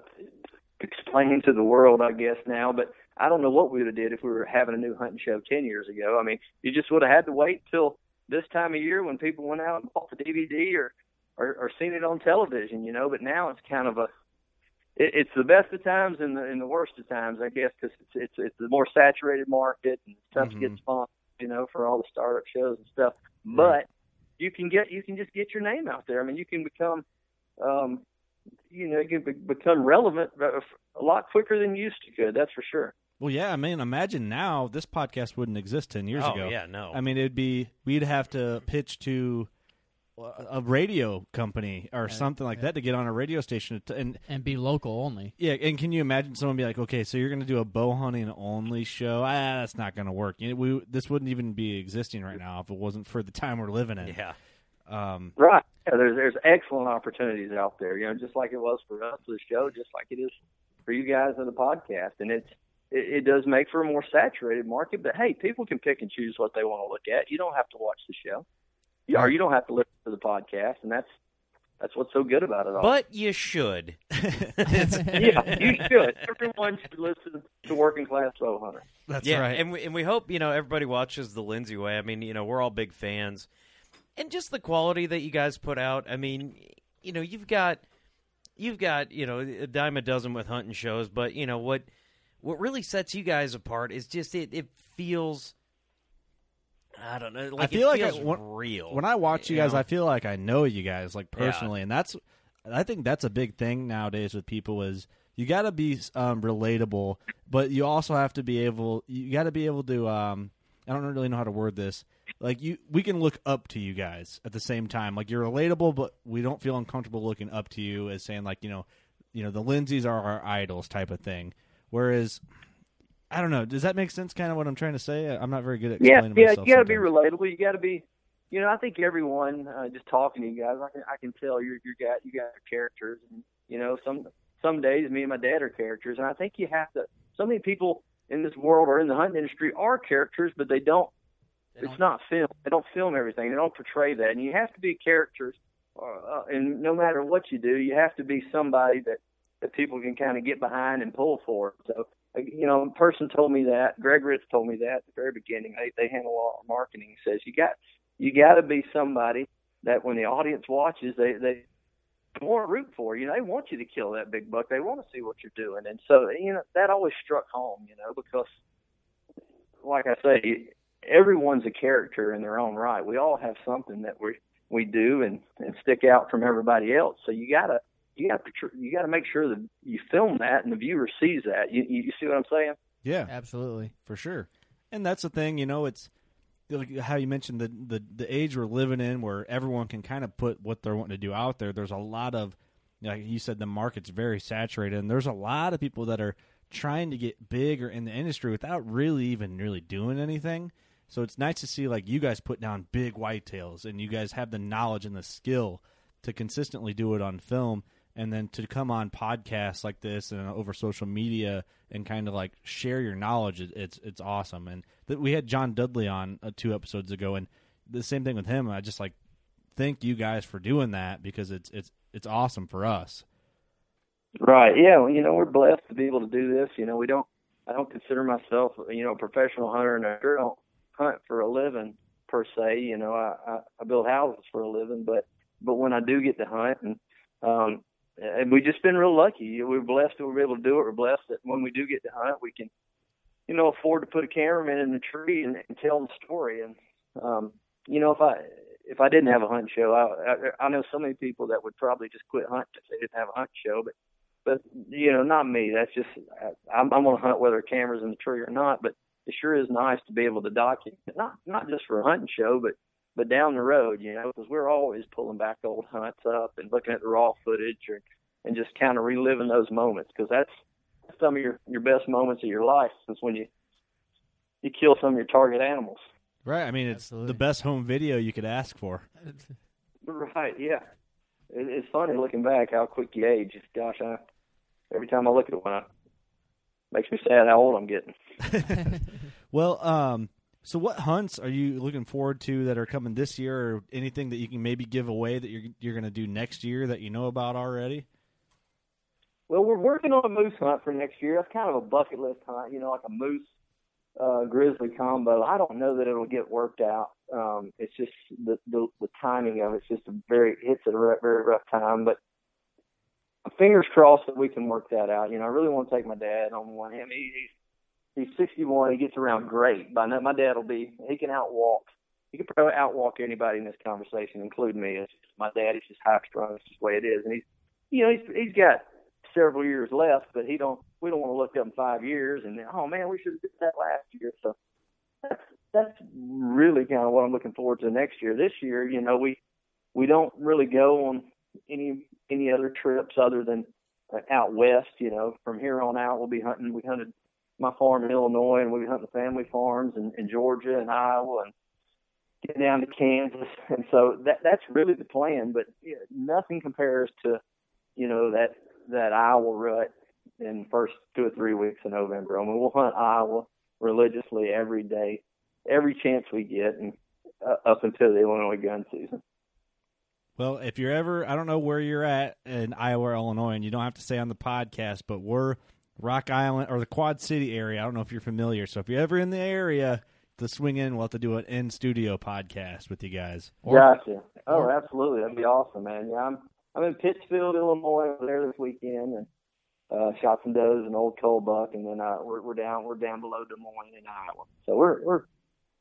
explained to the world, I guess now. But I don't know what we would have did if we were having a new hunting show ten years ago. I mean, you just would have had to wait till this time of year when people went out and bought the DVD or or, or seen it on television, you know. But now it's kind of a it, it's the best of times and the and the worst of times, I guess, because it's it's it's the more saturated market and stuff tough to get sponsored, you know, for all the startup shows and stuff. But you can get you can just get your name out there. I mean, you can become, um, you know, you can be, become relevant a lot quicker than you used to could. That's for sure. Well, yeah, I mean, imagine now this podcast wouldn't exist ten years Oh, ago. yeah, no. I mean, it'd be we'd have to pitch to a radio company or something like that to get on a radio station to- and and be local only. Yeah, and can you imagine someone be like, okay, so you're going to do a bow hunting only show? Ah, that's not going to work. You know, we this wouldn't even be existing right now if it wasn't for the time we're living in. Yeah. Um, Right. Yeah, there's there's excellent opportunities out there. You know, just like it was for us for the show, just like it is for you guys in the podcast, and it's it, it does make for a more saturated market. But hey, people can pick and choose what they want to look at. You don't have to watch the show, you, or you don't have to listen to the podcast, and that's that's what's so good about it all. But you should. yeah, you should. Everyone should listen to Working Class Bow Hunter. yeah, right. And we, and we hope, you know, everybody watches the Lindsey way. I mean, you know, we're all big fans. And just the quality that you guys put out. I mean, you know, you've got you've got, you know, a dime a dozen with hunting shows, but you know what what really sets you guys apart is just it it feels I don't know, like I feel like I, when, real. when I watch you you guys, know? I feel like I know you guys like Yeah. personally, and that's I think that's a big thing nowadays with people is you got to be um, relatable, but you also have to be able you got to be able to um, I don't really know how to word this. Like you, we can look up to you guys at the same time. Like you're relatable, but we don't feel uncomfortable looking up to you as saying like you know, you know the Lindseys are our idols type of thing. Whereas, I don't know. Does that make sense? Kind of what I'm trying to say. I'm not very good at Yeah, explaining yeah, myself. you got to be relatable. You got to be, you know, I think everyone uh, just talking to you guys, I can I can tell you're you got you guys are characters, and you know, some some days me and my dad are characters, and I think you have to. So many people in this world or in the hunting industry are characters, but they don't. it's not film. They don't film everything. They don't portray that, and you have to be characters. Uh, and no matter what you do, you have to be somebody that that people can kind of get behind and pull for. So, uh, you know, a person told me that. Greg Ritz told me that at the very beginning. They they handle a lot of marketing. He says you got you got to be somebody that when the audience watches, they they want to root for you. They want you to kill that big buck. They want to see what you're doing, and so you know that always struck home. You know, because like I say, everyone's a character in their own right. We all have something that we we do and and stick out from everybody else. So you gotta you gotta you gotta make sure that you film that and the viewer sees that. You you, you see what I'm saying? Yeah, absolutely, for sure. And that's the thing, you know, it's like how you mentioned the the the age we're living in, where everyone can kind of put what they're wanting to do out there. There's a lot of, like you said, the market's very saturated, and there's a lot of people that are trying to get bigger in the industry without really even really doing anything. So it's nice to see like you guys put down big whitetails, and you guys have the knowledge and the skill to consistently do it on film and then to come on podcasts like this and over social media and kind of like share your knowledge it, it's it's awesome and th- we had John Dudley on uh, two episodes ago and the same thing with him I just like thank you guys for doing that because it's it's it's awesome for us. Right. Yeah. Well, you know, we're blessed to be able to do this. You know, we don't. I don't consider myself, you know, a professional hunter, and I don't hunt for a living per se. You know, I, I I build houses for a living, but but when I do get to hunt, and um, and we've just been real lucky. We're blessed that we're able to do it. We're blessed that when we do get to hunt, we can, you know, afford to put a cameraman in the tree and, and tell the story. And um, you know, if I if I didn't have a hunt show, I, I I know so many people that would probably just quit hunting if they didn't have a hunt show. But but you know, not me. That's just I, I'm, I'm to hunt whether a camera's in the tree or not. But it sure is nice to be able to document not not just for a hunting show, but but down the road, you know, because we're always pulling back old hunts up and looking at the raw footage or, and just kind of reliving those moments because that's some of your your best moments of your life is when you you kill some of your target animals. Right. I mean, it's the best home video you could ask for. Right. Yeah. It, it's funny looking back how quick you age. Gosh, I every time I look at one, it makes me sad how old I'm getting. Well, um, so what hunts are you looking forward to that are coming this year, or anything that you can maybe give away that you're you're going to do next year that you know about already? Well, we're working on a moose hunt for next year. That's kind of a bucket list hunt, you know, like a moose uh, grizzly combo. I don't know that it'll get worked out. Um, it's just the, the the timing of it's just a very it's a re- very rough time. But fingers crossed that we can work that out. You know, I really want to take my dad on one. I mean, he's he's 61. He gets around great. By now, my dad will be. He can outwalk. He can probably outwalk anybody in this conversation, including me. It's just, my dad is just high strung. It's just the way it is. And he's, you know, he's he's got several years left, but he don't. We don't want to look up in five years and then, oh man, we should have did that last year. So that's that's really kind of what I'm looking forward to next year. This year, you know, we we don't really go on any any other trips other than uh, out west. You know, from here on out, we'll be hunting. We hunted my farm in Illinois, and we hunt the family farms in, in Georgia and Iowa, and get down to Kansas. And so that that's really the plan. But nothing compares to you know that that Iowa rut in the first two or three weeks of November. I mean, we'll hunt Iowa religiously every day, every chance we get, and uh, up until the Illinois gun season. Well, if you're ever, I don't know where you're at in Iowa or Illinois, and you don't have to say on the podcast, but we're Rock Island or the Quad City area. I don't know if you're familiar. So if you're ever in the area to swing in, we'll have to do an in studio podcast with you guys. gotcha. Oh, absolutely. That'd be awesome, man. Yeah, I'm I'm in Pittsfield, Illinois, over there this weekend, and uh, shot some does and old cull buck, and then uh, we're we're down we're down below Des Moines in Iowa. So we're we're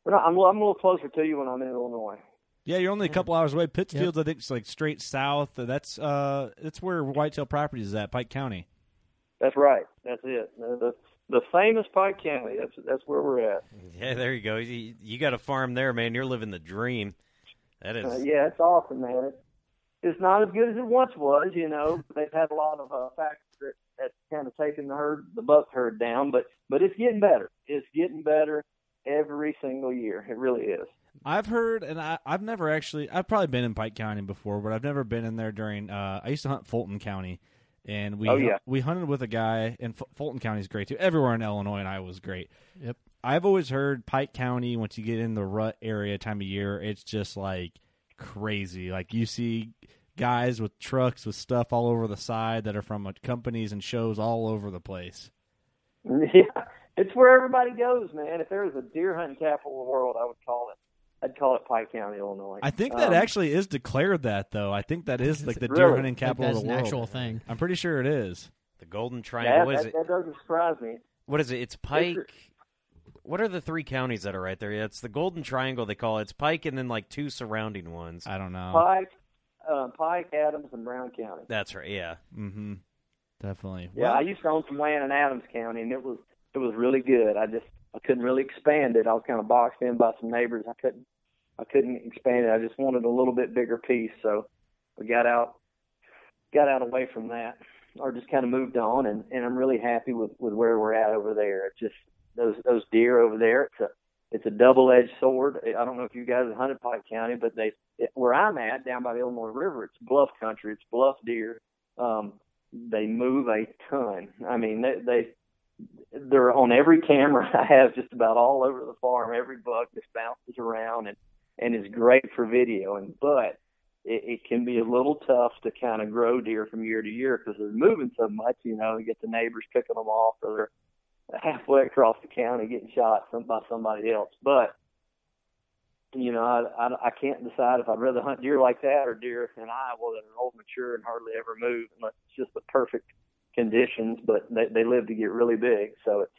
we're not. I'm, I'm a little closer to you when I'm in Illinois. Yeah, you're only a couple hours away. Pittsfield's, I think, it's like straight south. That's uh, that's where Whitetail Properties is at, Pike County. That's right. That's it. The, the, the famous Pike County. That's that's where we're at. Yeah, there you go. You, you got a farm there, man. You're living the dream. That is. Uh, yeah, it's awesome, man. It's, it's not as good as it once was. You know, they've had a lot of uh, factors that that's kind of taken the herd, the buck herd down, but but it's getting better. It's getting better every single year. It really is. I've heard, and I, I've never actually. I've probably been in Pike County before, but I've never been in there during. Uh, I used to hunt Fulton County, and we Oh, yeah. we hunted with a guy, and F- Fulton County is great too. Everywhere in Illinois and Iowa is great. Yep. I've always heard Pike County. Once you get in the rut area time of year, it's just like crazy. Like you see guys with trucks with stuff all over the side that are from uh, companies and shows all over the place. Yeah, it's where everybody goes, man. If there was a deer hunting capital of the world, I would call it. I'd call it Pike County, Illinois. I think that Um, actually is declared that though. I think that is like the deer Really? hunting capital that's of the an world. actual thing. I'm pretty sure it is. The Golden that, Triangle. What is that, it? that doesn't surprise me. What is it? It's Pike. What are the three counties that are right there? Yeah, it's the Golden Triangle. They call it. It's Pike and then like two surrounding ones. I don't know. Pike, uh, Pike, Adams, and Brown County. That's right. Yeah. Mm-hmm. Definitely. Yeah, I used to own some land in Adams County, and it was it was really good. I just I couldn't really expand it. I was kind of boxed in by some neighbors. I couldn't I couldn't expand it. I just wanted a little bit bigger piece, so we got out got out away from that, or just kind of moved on. And and I'm really happy with with where we're at over there. It's just those those deer over there. It's a it's a double edged sword. I don't know if you guys have hunted Pike County, but they where I'm at down by the Illinois River, it's bluff country. It's bluff deer. Um, they move a ton. I mean, they, they they're on every camera I have just about all over the farm. Every buck just bounces around and and is great for video. And but it, it can be a little tough to kind of grow deer from year to year because they're moving so much. You know, you get the neighbors picking them off, or they're halfway across the county getting shot some, by somebody else. But you know, I, I I can't decide if I'd rather hunt deer like that or deer in Iowa that are old, mature, and hardly ever move unless it's just the perfect conditions. But they they live to get really big, so it's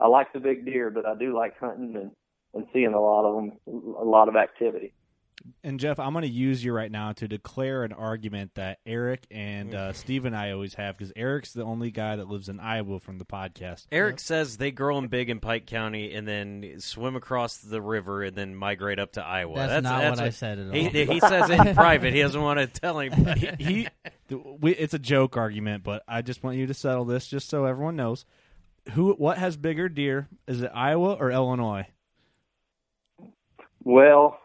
I like the big deer, but I do like hunting and and seeing a lot of them, a lot of activity. And Jeff, I'm going to use you right now to declare an argument that Eric and uh, Steve and I always have because Eric's the only guy that lives in Iowa from the podcast. Eric says they grow them big in Pike County and then swim across the river and then migrate up to Iowa. That's not what I said at all. He, he says it in private. He doesn't want to tell him. he, we, it's a joke argument, but I just want you to settle this just so everyone knows. Who, what has bigger deer? Is it Iowa or Illinois? Well,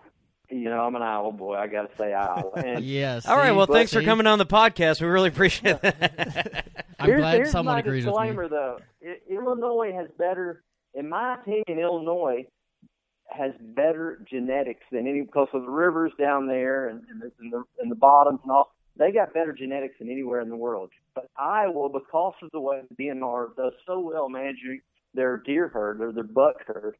you know, I'm an Iowa boy. I got to say Iowa. And yes. All right. Well, but- thanks for coming on the podcast. We really appreciate that. I'm here's, glad here's someone my agrees with me. disclaimer, though. I- Illinois has better, in my opinion, Illinois has better genetics than any because of the rivers down there and, and, the, and the and the bottoms and all. They got better genetics than anywhere in the world. But Iowa, because of the way the DNR does so well managing their deer herd or their buck herd,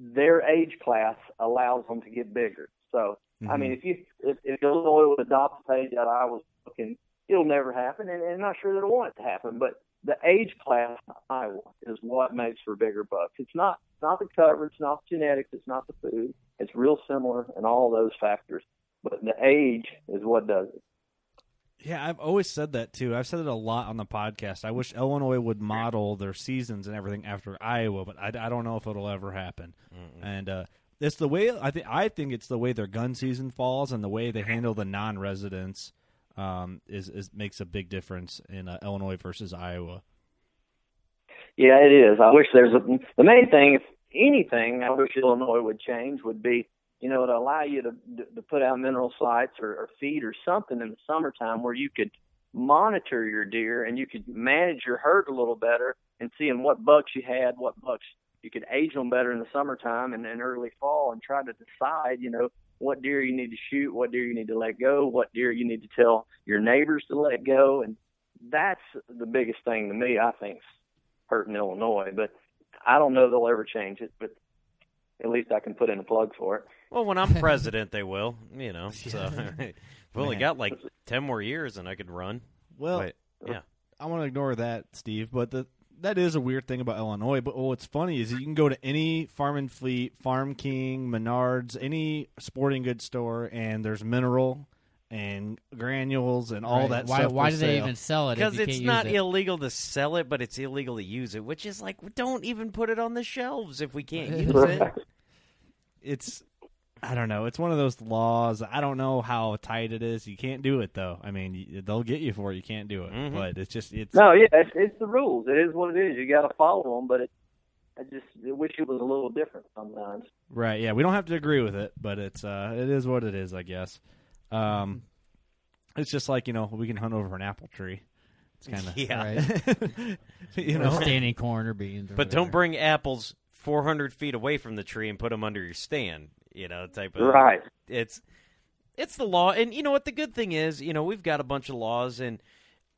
their age class allows them to get bigger. So I mean, mm-hmm. if you if, if Illinois would adopt the page that I was looking, it'll never happen, and, and I'm not sure that it'll want it to happen. But the age class in Iowa is what makes for bigger bucks. It's not not the cover, it's not the genetics, it's not the food. It's real similar in all those factors, but the age is what does it. Yeah, I've always said that too. I've said it a lot on the podcast. I wish Illinois would model their seasons and everything after Iowa, but I, I don't know if it'll ever happen. And uh, it's the way I think. I think it's the way their gun season falls and the way they handle the non-residents um, is, is makes a big difference in uh, Illinois versus Iowa. Yeah, it is. I wish there's a the main thing, if anything, I wish Illinois would change would be, you know, to allow you to to put out mineral sites or, or feed or something in the summertime where you could monitor your deer and you could manage your herd a little better and seeing what bucks you had, what bucks you could age them better in the summertime and in early fall and try to decide, you know, what deer you need to shoot, what deer you need to let go, what deer you need to tell your neighbors to let go, and that's the biggest thing to me. I think hurting Illinois, but I don't know they'll ever change it. But at least I can put in a plug for it. well, when I'm president, they will. You know. So we've only got like ten more years, and I could run. Well, But, uh, yeah. I want to ignore that, Steve, but the that is a weird thing about Illinois. But what's funny is you can go to any Farm and Fleet, Farm King, Menards, any sporting goods store, and there's mineral and granules and all Right. that Why- stuff. why for do they even sell it Because it's can't not use it? illegal to sell it, but it's illegal to use it, which is like, don't even put it on the shelves if we can't use it. It's I don't know. It's one of those laws. I don't know how tight it is. You can't do it though. I mean, y- they'll get you for it. You can't do it. Mhm. But it's just it's No, yeah, it's, it's the rules. It is what it is. You got to follow them. But it, I just I wish it was a little different sometimes. Right. Yeah, we don't have to agree with it, but it's uh, it is what it is, I guess. Um, it's just like you know we can hunt over an apple tree. It's kind of Yeah. you know. standing corn or beans. Or But don't bring apples 400 feet away from the tree and put them under your stand. You know, type of Right. It's it's the law, and you know what the good thing is. You know, we've got a bunch of laws, and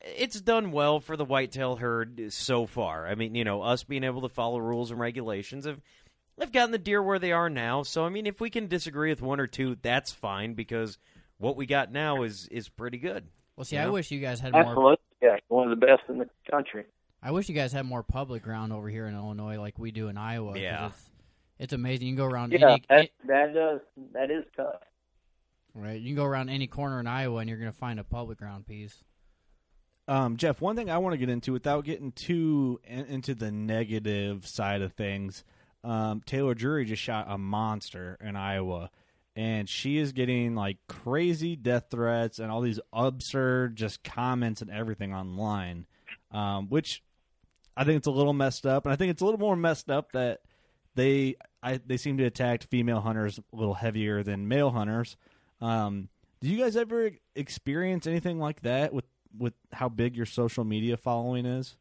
it's done well for the whitetail herd so far. I mean, you know, us being able to follow rules and regulations have have gotten the deer where they are now. So I mean, if we can disagree with one or two, that's fine because what we got now is is pretty good. Well, see, you I wish you guys had more. Yeah, one of the best in the country. I wish you guys had more public ground over here in Illinois, like we do in Iowa. Yeah. it's, it's amazing. You can go around Yeah, any, that that does that is tough. right. You can go around any corner in Iowa, and you're going to find a public ground piece. Um, Jeff, one thing I want to get into without getting too in, into the negative side of things, um, Taylor Drury just shot a monster in Iowa, and she is getting like crazy death threats and all these absurd just comments and everything online, um, which I think it's a little messed up, and I think it's a little more messed up that they I, they seem to attack female hunters a little heavier than male hunters. Um, do you guys ever experience anything like that with with how big your social media following is?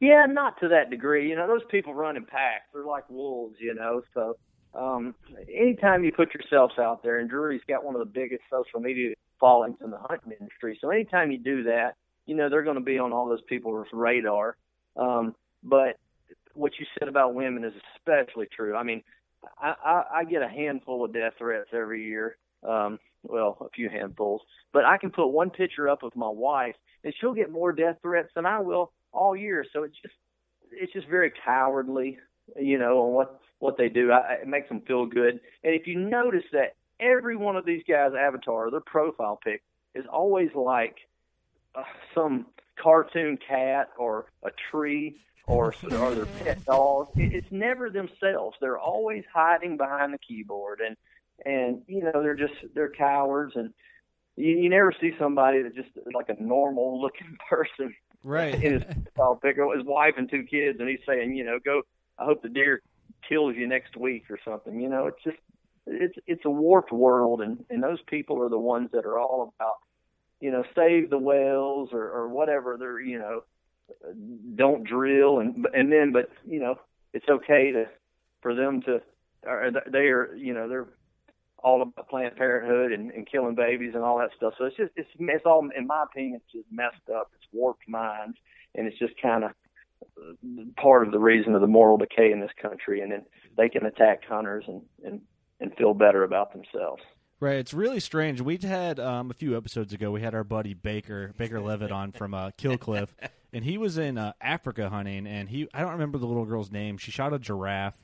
Yeah, not to that degree. You know, those people run in packs. They're like wolves. You know, so um, anytime you put yourselves out there, and Drury's got one of the biggest social media followings in the hunting industry, so anytime you do that, you know they're going to be on all those people's radar. Um, but what you said about women is especially true. I mean, I, I, I get a handful of death threats every year. Um, well, a few handfuls, but I can put one picture up of my wife, and she'll get more death threats than I will all year. So it's just, it's just very cowardly, you know, on what what they do. I, it makes them feel good. And if you notice that every one of these guys' avatar, their profile pic, is always like uh, some cartoon cat or a tree or or their pet dog. It's never themselves. They're always hiding behind the keyboard, and and you know they're just they're cowards, and you, you never see somebody that just like a normal looking person. Right. In his profile picture, his wife and two kids, and he's saying, you know, go. I hope the deer kills you next week or something. You know, it's just it's it's a warped world, and and those people are the ones that are all about, you know, save the whales or or whatever. They're you know don't drill and and then but you know it's okay to for them to or they are you know they're all about Planned Parenthood and, and killing babies and all that stuff. So it's just it's it's all in my opinion it's just messed up. It's warped minds and it's just kind of part of the reason of the moral decay in this country. And then they can attack hunters and and and feel better about themselves. Right, it's really strange. We had um, a few episodes ago. We had our buddy Baker Baker Levitt on from uh, Kill Cliff, and he was in uh, Africa hunting. And he I don't remember the little girl's name. She shot a giraffe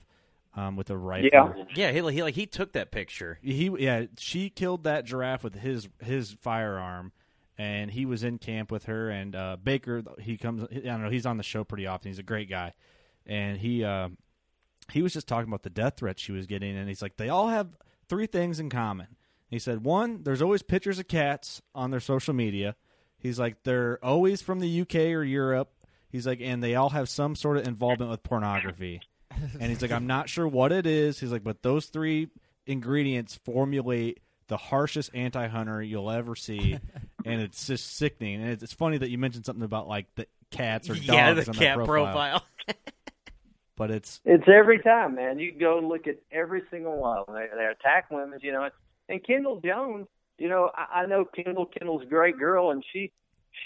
um, with a rifle. Yeah, yeah. He, he like he took that picture. He yeah. She killed that giraffe with his his firearm, and he was in camp with her. And uh, Baker he comes. I don't know. He's on the show pretty often. He's a great guy, and he uh, he was just talking about the death threats she was getting, and he's like they all have three things in common. He said, one, there's always pictures of cats on their social media. He's like, they're always from the UK or Europe. He's like, and they all have some sort of involvement with pornography. and he's like, I'm not sure what it is. He's like, but those three ingredients formulate the harshest anti-hunter you'll ever see, and it's just sickening. And it's, it's funny that you mentioned something about like the cats or dogs yeah, the on cat profile. profile. but it's It's every time, man. You go and look at every single one. They, they attack women, you know. It's, and Kendall Jones, you know, I, I know Kendall. Kendall's a great girl, and she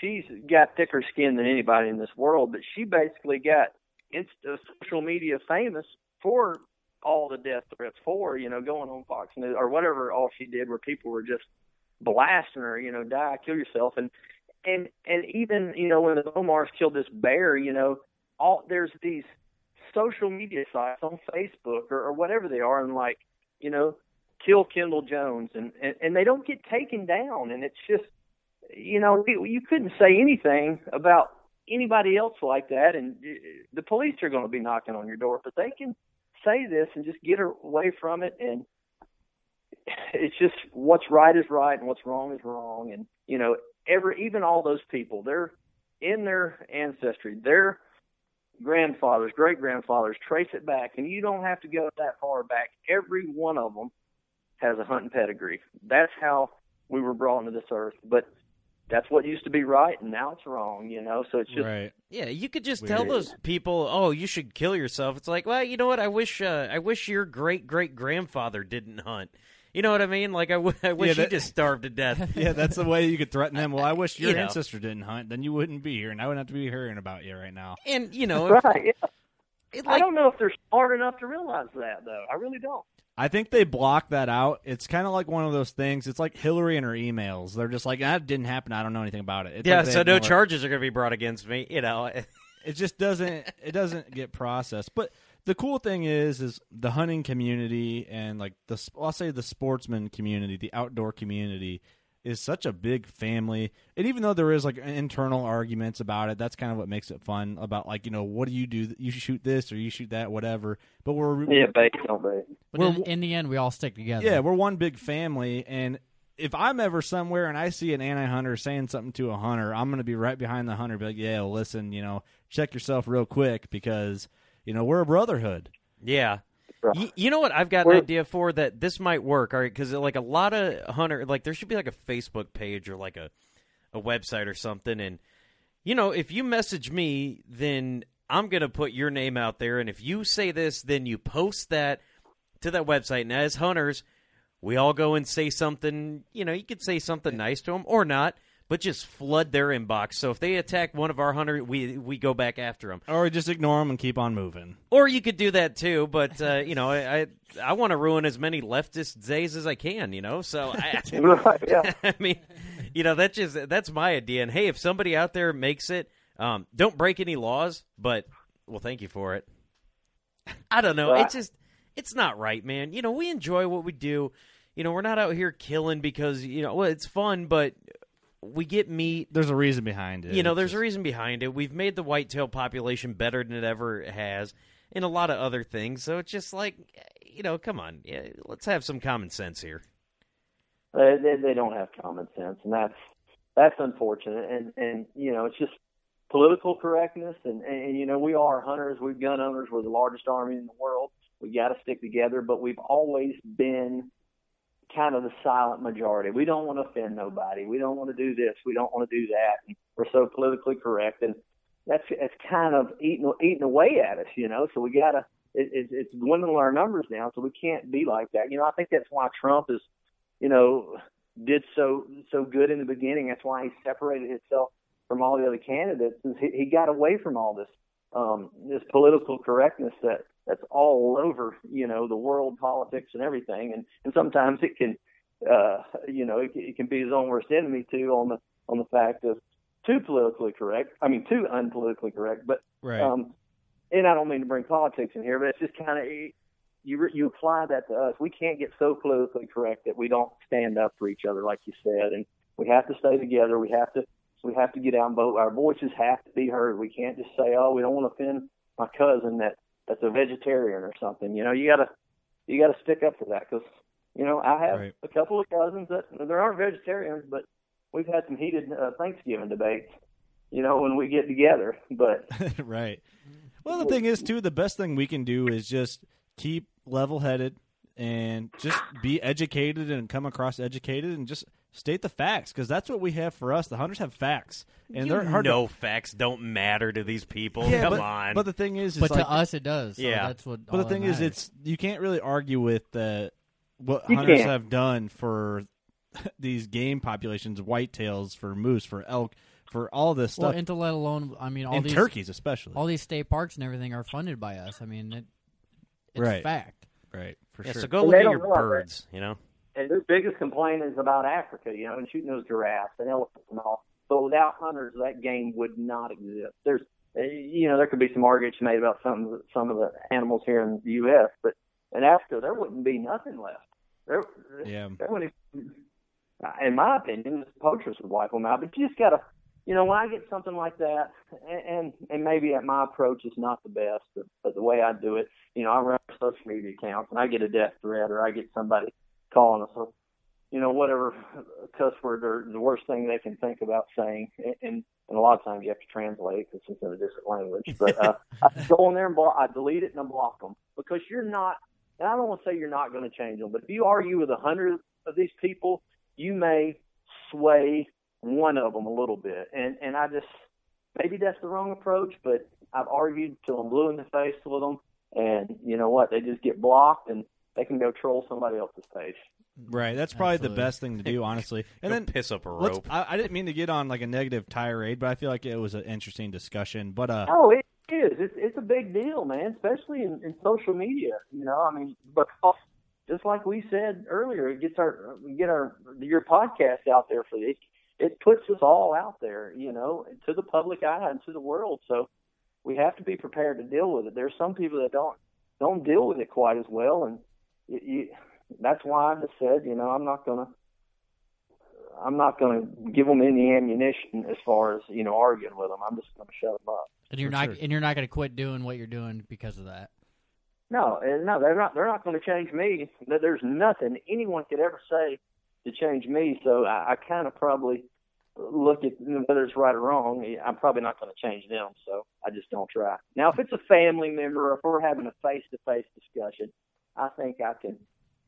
she's got thicker skin than anybody in this world. But she basically got inst- uh, social media famous for all the death threats for you know going on Fox News or whatever all she did, where people were just blasting her, you know, die, kill yourself, and and and even you know when the Omars killed this bear, you know, all there's these social media sites on Facebook or, or whatever they are, and like you know kill Kendall Jones, and, and and they don't get taken down, and it's just you know you couldn't say anything about anybody else like that, and uh, the police are going to be knocking on your door, but they can say this and just get away from it, and it's just what's right is right and what's wrong is wrong, and you know every even all those people they're in their ancestry, their grandfathers, great grandfathers, trace it back, and you don't have to go that far back. Every one of them has a hunting pedigree. That's how we were brought into this earth. But that's what used to be right, and now it's wrong. You know, so it's just right. Yeah, you could just Weird. tell those people, "Oh, you should kill yourself." It's like, well, you know what? I wish, uh, I wish your great great grandfather didn't hunt. You know what I mean? Like, I, w- I wish that- he just starved to death. yeah, that's the way you could threaten them. Well, I wish your You know. ancestor didn't hunt, then you wouldn't be here, and I wouldn't have to be hearing about you right now. And you know, if- Yeah. it, I don't know if they're smart enough to realize that, though. I really don't. I think they block that out. It's kind of like one of those things. It's like Hillary and her emails. They're just like that didn't happen. I don't know anything about it. It's yeah, like so no it. charges are going to be brought against me. You know, It just doesn't. It doesn't get processed. But the cool thing is, is the hunting community and like the I'll say the sportsman community, the outdoor community is such a big family. And even though there is like internal arguments about it, that's kind of what makes it fun. About like you know what do you do? You shoot this or you shoot that, whatever. But we're Yeah, bait don't bait. But We're- in, in the end, we all stick together. Yeah, we're one big family, and if I'm ever somewhere and I see an anti-hunter saying something to a hunter, I'm going to be right behind the hunter, be like, "Yeah, well, listen, you know, check yourself real quick because you know we're a brotherhood." yeah. You, know what? I've got an idea for that. This might work. All right, because like a lot of hunter, like there should be like a Facebook page or like a a website or something, and you know, if you message me, then I'm gonna put your name out there, and if you say this, then you post that to that website, and as hunters, we all go and say something. You know, you could say something nice to them or not, but just flood their inbox. So if they attack one of our hunters, we we go back after them. Or just ignore them and keep on moving. Or you could do that too, but uh, you know, I I, I want to ruin as many leftist days as I can. You know, so I, yeah. I mean, you know, that's just that's my idea. And hey, if somebody out there makes it, um, don't break any laws. But well, thank you for it. I don't know. Well, It's just it's not right, man. You know, we enjoy what we do. You know, we're not out here killing because you know, well, it's fun, but we get meat. There's a reason behind it. You know, there's just- a reason behind it. We've made the whitetail population better than it ever has, and a lot of other things. So it's just like, eh, you know, come on, yeah, let's have some common sense here. They, they, they don't have common sense, and that's that's unfortunate. And and you know, it's just political correctness. And, and you know, we are hunters, we're gun owners, we're the largest army in the world. We got to stick together, but we've always been kind of the silent majority. We don't want to offend nobody. We don't want to do this. We don't want to do that. We're so politically correct, and that's it's kind of eating eating away at us, you know. So we gotta. It, it, it's dwindling our numbers down, so we can't be like that. You know, I think that's why Trump is you know, did so so good in the beginning. That's why he separated himself from all the other candidates. He, he got away from all this um, this political correctness that that's all over you know the world politics and everything. And and sometimes it can uh, you know it, it can be his own worst enemy too on the on the fact of too politically correct. I mean too unpolitically correct. But Right. um, and I don't mean to bring politics in here, but it's just kind of you you apply that to us. We can't get so politically correct that we don't stand up for each other, like you said, and we have to stay together. We have to we have to get out and vote. Our voices have to be heard. We can't just say, "Oh, we don't want to offend my cousin that that's a vegetarian or something." You know, you gotta you gotta stick up for that because you know I have Right. a couple of cousins that there aren't vegetarians, but we've had some heated uh, Thanksgiving debates. You know, when we get together, but right. Well, the thing is, too, the best thing we can do is just keep level headed and just be educated and come across educated and just state the facts because that's what we have for us. The hunters have facts, and you they're hard know to. facts don't matter to these people. Yeah, Come but, on. But the thing is, But like, to us, it does. So Yeah. that's what. But the thing is, it's you can't really argue with the what You hunters can't. have done for these game populations, whitetails, for moose, for elk, for all this stuff, well, stuff, and to let alone, I mean, all and these turkeys especially. all these state parks and everything are funded by us. I mean, it, it's Right. fact. right, for yeah, sure. so go And look at your realize that. birds. You know. And their biggest complaint is about Africa, you know, and shooting those giraffes and elephants and all. But without hunters, that game would not exist. There's, uh, you know, there could be some arguments made about some some of the animals here in the U.S., but in Africa, there wouldn't be nothing left. There, Yeah. there wouldn't. In my opinion, the poachers would wipe them out. But you just gotta, you know, when I get something like that, and and, and maybe my approach is not the best, but, but the way I do it, you know, I run social media accounts, and I get a death threat, or I get somebody calling us, or, you know, whatever cuss word or the worst thing they can think about saying, and, and, and a lot of times you have to translate because it's in a different language. But uh, I go in there and block, I delete it and I block them because you're not. And I don't want to say you're not going to change them, but if you argue with a hundred of these people, you may sway one of them a little bit. And and I just maybe that's the wrong approach, but I've argued till I'm blue in the face with them, and you know what? They just get blocked and they can go troll somebody else's page. Right, that's probably Absolutely. the best thing to do, honestly. And Go then piss up a rope. I, I didn't mean to get on like a negative tirade, but I feel like it was an interesting discussion. But uh, Oh, it is. It's it's a big deal, man. Especially in, in social media. You know, I mean, because just like we said earlier, it gets our we get our your podcast out there for it. It puts us all out there, you know, to the public eye and to the world. So we have to be prepared to deal with it. There's some people that don't don't deal with it quite as well, and you, you, that's why I just said, you know, I'm not gonna. I'm not going to give them any ammunition as far as you know arguing with them. I'm just going to shut them up. And you're For not sure. and you're not going to quit doing what you're doing because of that. No, and no, they're not. They're not going to change me. There's nothing anyone could ever say to change me. So I, I kind of probably look at whether it's right or wrong. I'm probably not going to change them. So I just don't try. Now, if it's a family member or if we're having a face-to-face discussion, I think I can,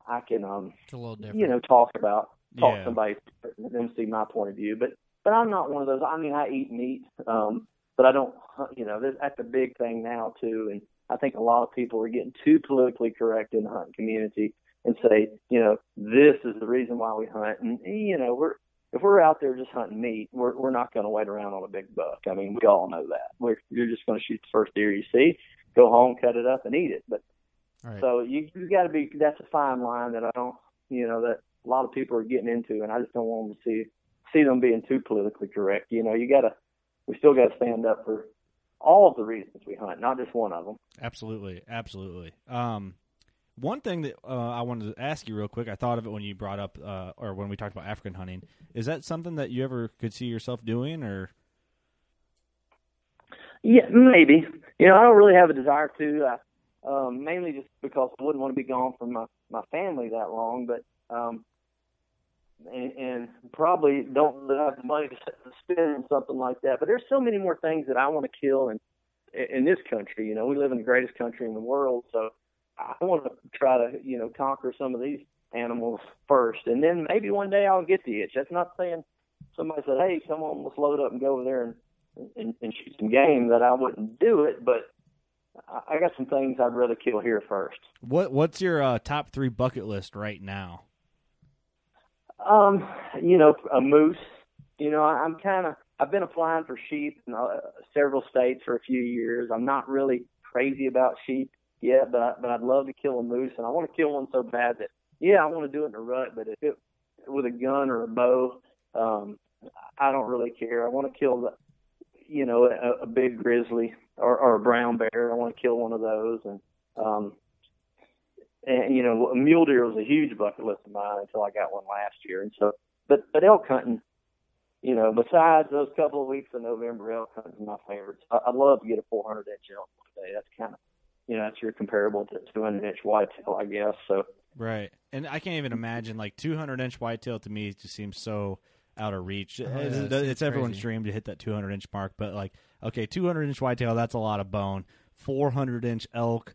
I can, um, It's a little different. you know, talk about talk Yeah. somebody and them see my point of view. But but I'm not one of those. I mean, I eat meat, um, but I don't. You know, that's that's a big thing now too. And I think a lot of people are getting too politically correct in the hunting community and say, you know, this is the reason why we hunt. And you know, we're if we're out there just hunting meat, we're we're not going to wait around on a big buck. I mean, we all know that. We're you're just going to shoot the first deer you see, go home, cut it up, and eat it. But Right. so you you got to be. That's a fine line that I don't, you know, that a lot of people are getting into, and I just don't want them to see see them being too politically correct. You know, you got to. We still got to stand up for all of the reasons we hunt, not just one of them. Absolutely, absolutely. Um, one thing that uh, I wanted to ask you real quick, I thought of it when you brought up, uh, or when we talked about African hunting. Is that something that you ever could see yourself doing, or Yeah, maybe. You know, I don't really have a desire to. Um, mainly just because I wouldn't want to be gone from my my family that long, but um, and, and probably don't have the money to spend on something like that. But there's so many more things that I want to kill in in this country. You know, we live in the greatest country in the world, so I want to try to you know conquer some of these animals first, and then maybe one day I'll get the itch. That's not saying somebody said, "Hey, come on, let's load up and go over there and and, and shoot some game," that I wouldn't do it, but. I got some things I'd rather kill here first. what? What's your uh, top three bucket list right now? Um, you know, a moose. You know, I- I'm kind of. I've been applying for sheep in uh, several states for a few years. I'm not really crazy about sheep yet, but I, but I'd love to kill a moose, and I want to kill one so bad that yeah, I want to do it in a rut. But if it with a gun or a bow, um, I don't really care. I want to kill the, you know, a, a big grizzly or, or a brown bear. I want to kill one of those, and um, and you know, a mule deer was a huge bucket list of mine until I got one last year. And so, but but elk hunting, you know, besides those couple of weeks in November, elk hunting is my favorite. I, I'd love to get a 400 inch elk one day. That's kind of, you know, that's your comparable to 200 inch whitetail, I guess. So Right, and I can't even imagine like 200 inch whitetail to me just seems so out of reach. Oh, it's, yeah, it it's seems everyone's dream to hit that 200 inch mark, but like, okay, 200 inch whitetail, that's a lot of bone. 400 inch elk,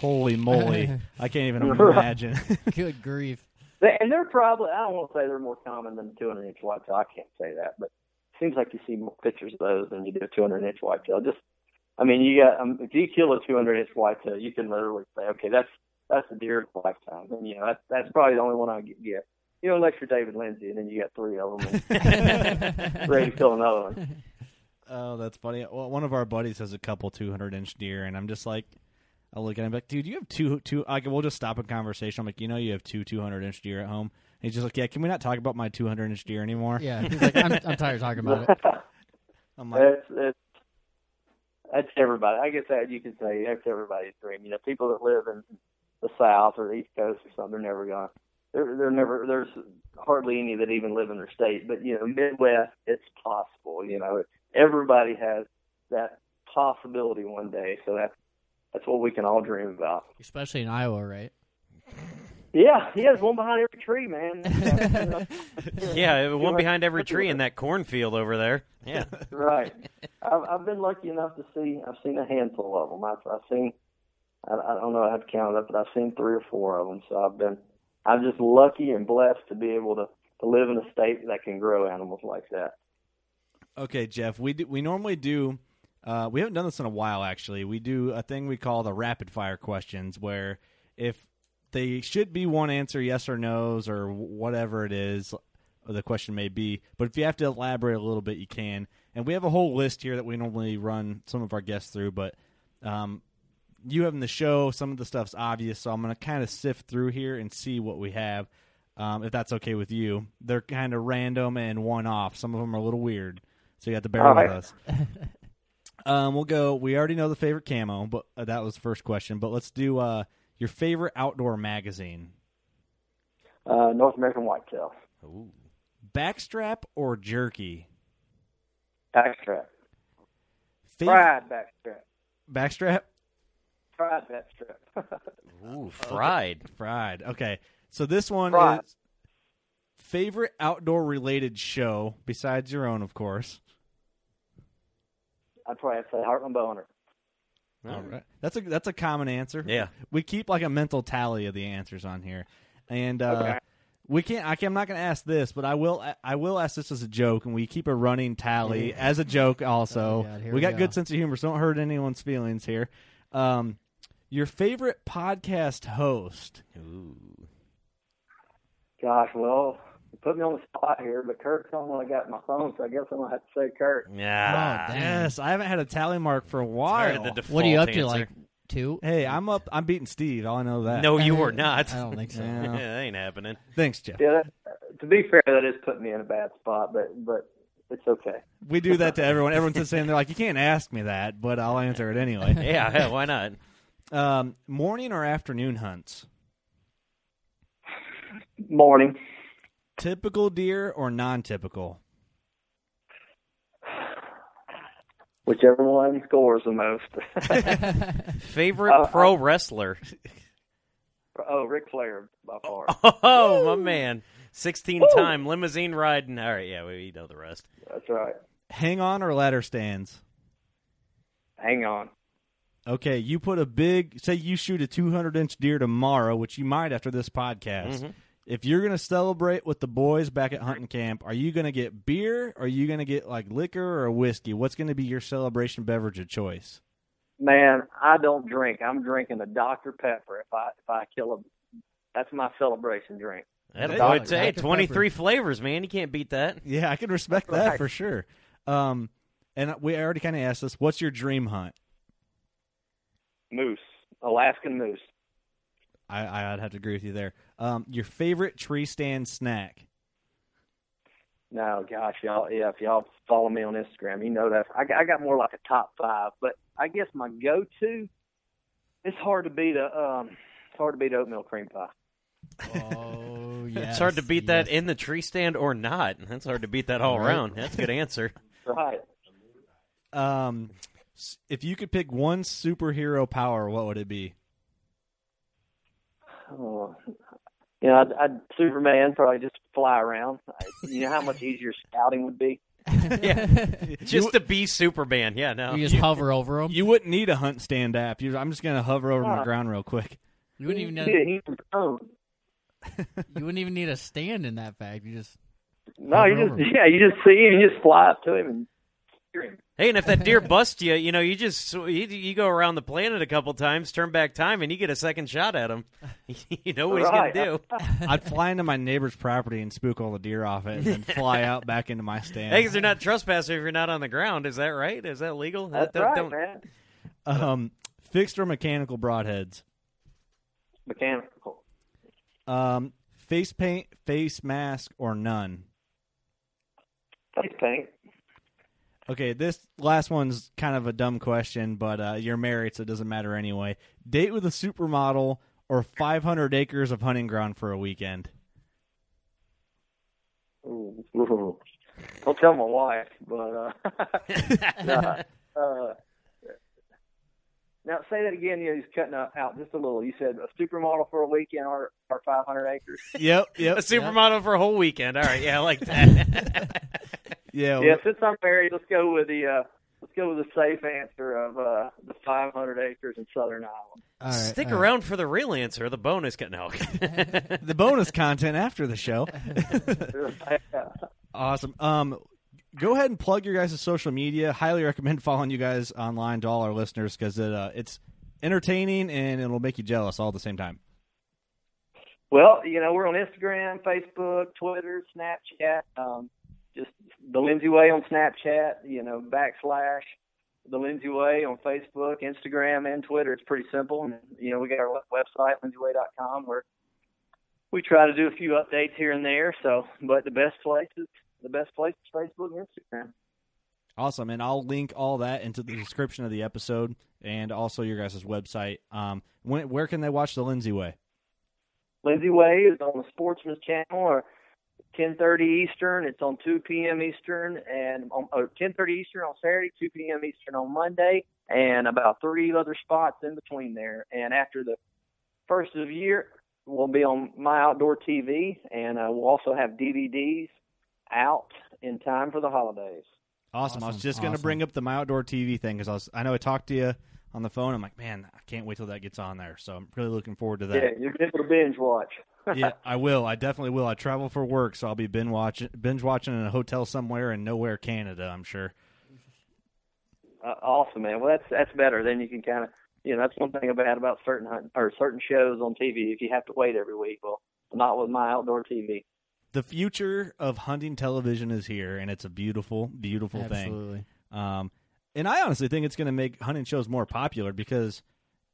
holy moly! I can't even imagine. Good grief. And they're probably, I don't want to say they're more common than 200 inch whitetail. I can't say that, but it seems like you see more pictures of those than you do a 200 inch whitetail. Just, I mean, you got, um, if you kill a 200 inch whitetail, you can literally say, okay, that's, that's a deer of a lifetime. And, you know, that's, that's probably the only one I get. Get. You know, unless you're David Lindsey, and then you got three of them and ready to kill another one. oh, that's funny. Well, one of our buddies has a couple 200 inch deer, and I'm just like, I look at him like, dude, you have two, two. Like, we'll just stop a conversation. I'm like, you know, you have two 200 inch deer at home. And he's just like, yeah, can we not talk about my 200 inch deer anymore? Yeah, he's like, I'm, I'm tired of talking about it. I'm like, That's, that's, that's everybody. I guess that you can say that's everybody's dream. You know, people that live in the South or the East Coast or something, they're never gonna. They're they're never. There's hardly any that even live in their state. But you know, Midwest, it's possible. You know, everybody has that possibility one day. So that's that's what we can all dream about. Especially in Iowa, right? Yeah, yeah. There's one behind every tree, man. Yeah, one behind every tree in that cornfield over there. Yeah. right. I've, I've been lucky enough to see. I've seen a handful of them. I've, I've seen. I, I don't know. I have to count it up, but I've seen three or four of them. So I've been. I'm just lucky and blessed to be able to to live in a state that can grow animals like that. Okay, Jeff. We do, we normally do. Uh, we haven't done this in a while, actually. We do a thing we call the rapid fire questions, where if they should be one answer, yes or no's, or whatever it is, the question may be. But if you have to elaborate a little bit, you can. And we have a whole list here that we normally run some of our guests through. But um, you having the show, some of the stuff's obvious, so I'm going to kind of sift through here and see what we have. Um, if that's okay with you, they're kind of random and one off. Some of them are a little weird, so you have to bear All with right. us. Um, we'll go. We already know the favorite camo, but uh, that was the first question. But let's do uh, your favorite outdoor magazine: Uh, North American whitetail, backstrap or jerky. backstrap, Fav- fried backstrap, backstrap. Fried backstrap. Ooh, fried. Fried. Okay, so this one Fried. is favorite outdoor related show besides your own, of course. I'd probably have to say Heartland Bowhunter. All right. That's a that's a common answer. Yeah. We keep like a mental tally of the answers on here, and uh, Okay. we can't. I can, I'm not going to ask this, but I will. I will ask this as a joke, and we keep a running tally as a joke. Also, Oh, God, here we we got go. good sense of humor, so don't hurt anyone's feelings here. Um, Your favorite podcast host? Ooh. Gosh, well, you put me on the spot here, but Kurt's on when I got my phone, so I guess I'm gonna have to say Kurt. Yeah. Oh. Yes, I haven't had a tally mark for a while. the What are you up to? Like two? hey, I'm up. I'm beating Steve. All I know that. No, you were not. I don't think so. Yeah. Yeah, that ain't happening. Thanks, Jeff. Yeah, that, to be fair, that is putting me in a bad spot, but but it's okay. We do that to everyone. Everyone's the same. they're like, you can't ask me that, but I'll answer it anyway. Yeah, yeah, why not? Um, morning or afternoon hunts? Morning. Typical deer or non-typical? Whichever one scores the most. Favorite Uh, pro wrestler? oh, Ric Flair by far. Oh, my man. 16 time limousine riding. All right, yeah, we know the rest. That's right. Hang on or ladder stands? Hang on. Okay, you put a big. Say you shoot a 200 inch deer tomorrow, which you might after this podcast. Mhm. If you're going to celebrate with the boys back at hunting camp, are you going to get beer? Or are you going to get like liquor or whiskey? What's going to be your celebration beverage of choice? Man, I don't drink. I'm drinking a Dr Pepper if I if I kill a. That's my celebration drink. That'll it. Hey, Dr. 23 flavors, man. You can't beat that. Yeah, I can respect that Right. for sure. Um, and we already kind of asked this. What's your dream hunt? Moose, Alaskan moose. I, I'd have to agree with you there. Um, your favorite tree stand snack? No, gosh, y'all. Yeah, if y'all follow me on Instagram, you know that I, got- I got more like a top five. But I guess my go-to. It's hard to beat a. Um, it's hard to beat oatmeal cream pie. Oh, yes. it's hard to beat that in the tree stand or not. That's hard to beat that all Right. around. That's a good answer. Right. Um, s- if you could pick one superhero power, what would it be? Oh, you know, I'd, I'd Superman probably just fly around. I, you know how much easier scouting would be. yeah. Just to be Superman. Yeah, no. You just hover over them. You wouldn't need a hunt stand app. You, I'm just gonna hover over to the Ah. ground real quick. You wouldn't even Yeah, know, he's his own. you wouldn't even need a stand in that fact. You just No, you just him. yeah, you just see him, you just fly up to him and hear him. Hey, and if that deer busts you, you know, you just you, you go around the planet a couple times, turn back time, and you get a second shot at him. you know what Right. he's gonna do. I'd fly into my neighbor's property and spook all the deer off it, and then fly out back into my stand. Hey, 'cause they're not trespassing if you're not on the ground. Is that right? Is that legal? That's Don't- right, don't- man. Um, fixed or mechanical broadheads? Mechanical. Um, face paint, face mask, or none? Face paint. Okay, this last one's kind of a dumb question, but uh, you're married, so it doesn't matter anyway. Date with a supermodel or 500 acres of hunting ground for a weekend? Ooh, ooh. Don't tell my wife, but uh, no, uh, now say that again. You know, he's cutting out, out just a little. You said a supermodel for a weekend or or 500 acres. Yep, yep. a yep. supermodel for a whole weekend. All right, yeah, I like that. Yeah, Yeah, since I'm married, let's go with the uh, let's go with the safe answer of uh, the 500 acres in Southern Ireland. all right, Stick all right. around for the real answer. The bonus. Cut. No. the bonus content after the show. Awesome. Um, go ahead and plug your guys' social media. Highly recommend following you guys online to all our listeners because it, uh, it's entertaining and it'll make you jealous all at the same time. Well, you know, we're on Instagram, Facebook, Twitter, Snapchat. Um, just the Lindsey Way on Snapchat. You know, backslash the Lindsey Way on Facebook, Instagram, and Twitter. It's pretty simple. And you know, we got our website, lindseyway.com, where we try to do a few updates here and there. So, but the best place is the best place is Facebook and Instagram. Awesome, and I'll link all that into the description of the episode and also your guys' website. Um, when, where can they watch the Lindsey Way? Lindsey Way is on the Sportsman's Channel or 10:30 Eastern. It's on 2 p.m. Eastern and on uh, 10:30 Eastern on Saturday, 2 p.m. Eastern on Monday, and about three other spots in between there. And after the first of the year, we'll be on My Outdoor TV, and uh, we'll also have DVDs out in time for the holidays. Awesome. I was Awesome, just going to bring up the My Outdoor TV thing because I was I know I talked to you on the phone. I'm like, man, I can't wait till that gets on there. So I'm really looking forward to that. Yeah, you'll be able to binge watch. Yeah, I will. I definitely will. I travel for work, so I'll be binge watching, binge watching in a hotel somewhere in nowhere Canada. I'm sure. Uh, awesome, man. Well, that's that's better. Then you can kind of you know that's one thing bad about certain hunt, or certain shows on TV. If you have to wait every week, well, not with my outdoor TV. The future of hunting television is here, and it's a beautiful, beautiful Absolutely. thing. Um, and I honestly think it's going to make hunting shows more popular because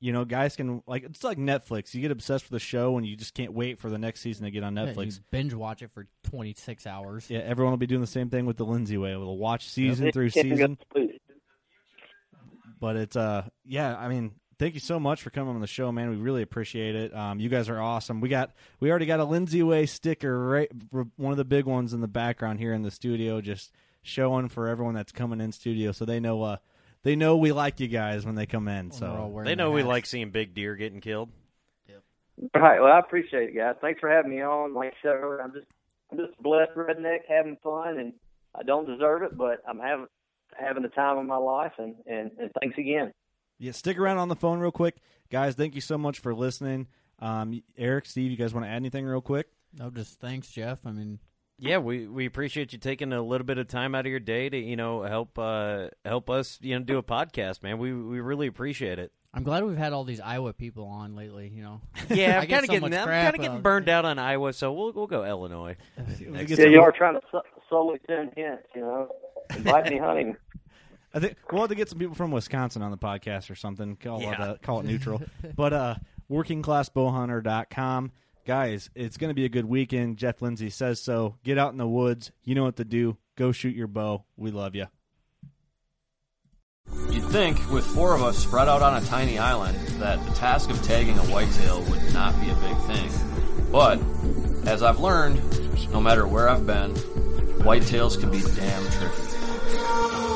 you know guys can like it's like Netflix. You get obsessed with a show and you just can't wait for the next season to get on Yeah, Netflix. you binge watch it for 26 hours. Yeah, everyone will be doing the same thing with the Lindsey way. We'll watch season through season. But it's uh yeah, I mean, thank you so much for coming on the show, man. We really appreciate it. Um, you guys are awesome. We got we already got a Lindsey Way sticker right one of the big ones in the background here in the studio just showing for everyone that's coming in studio so they know uh they know we like you guys when they come in. So They know we hats. like seeing big deer getting killed. All right. Well, I appreciate it, guys. Thanks for having me on. Like I said earlier, I'm just I'm just blessed redneck having fun, and I don't deserve it, but I'm having having the time of my life, and and, and thanks again. yeah, stick around on the phone real quick. Guys, thank you so much for listening. Um Eric, Steve, you guys want to add anything real quick? No, just thanks, Jeff. I mean, Yeah, we, we appreciate you taking a little bit of time out of your day to you know help uh, help us you know do a podcast, man. We we really appreciate it. I'm glad we've had all these Iowa people on lately. You know, Yeah, I I'm get kind of so getting I'm crap, kind of getting uh, burned out on Iowa, so we'll we'll go Illinois. We Next get Yeah, you are trying to so- slowly send hints, you know, invite me hunting. I think we'll have to get some people from Wisconsin on the podcast or something. Call it Yeah. uh, call it neutral. but uh workingclassbowhunter.com. Guys, it's going to be a good weekend. Jeff Lindsey says so. Get out in the woods. You know what to do. Go shoot your bow. We love you. You'd think, with four of us spread out on a tiny island, that the task of tagging a whitetail would not be a big thing. But, as I've learned, no matter where I've been, whitetails can be damn tricky.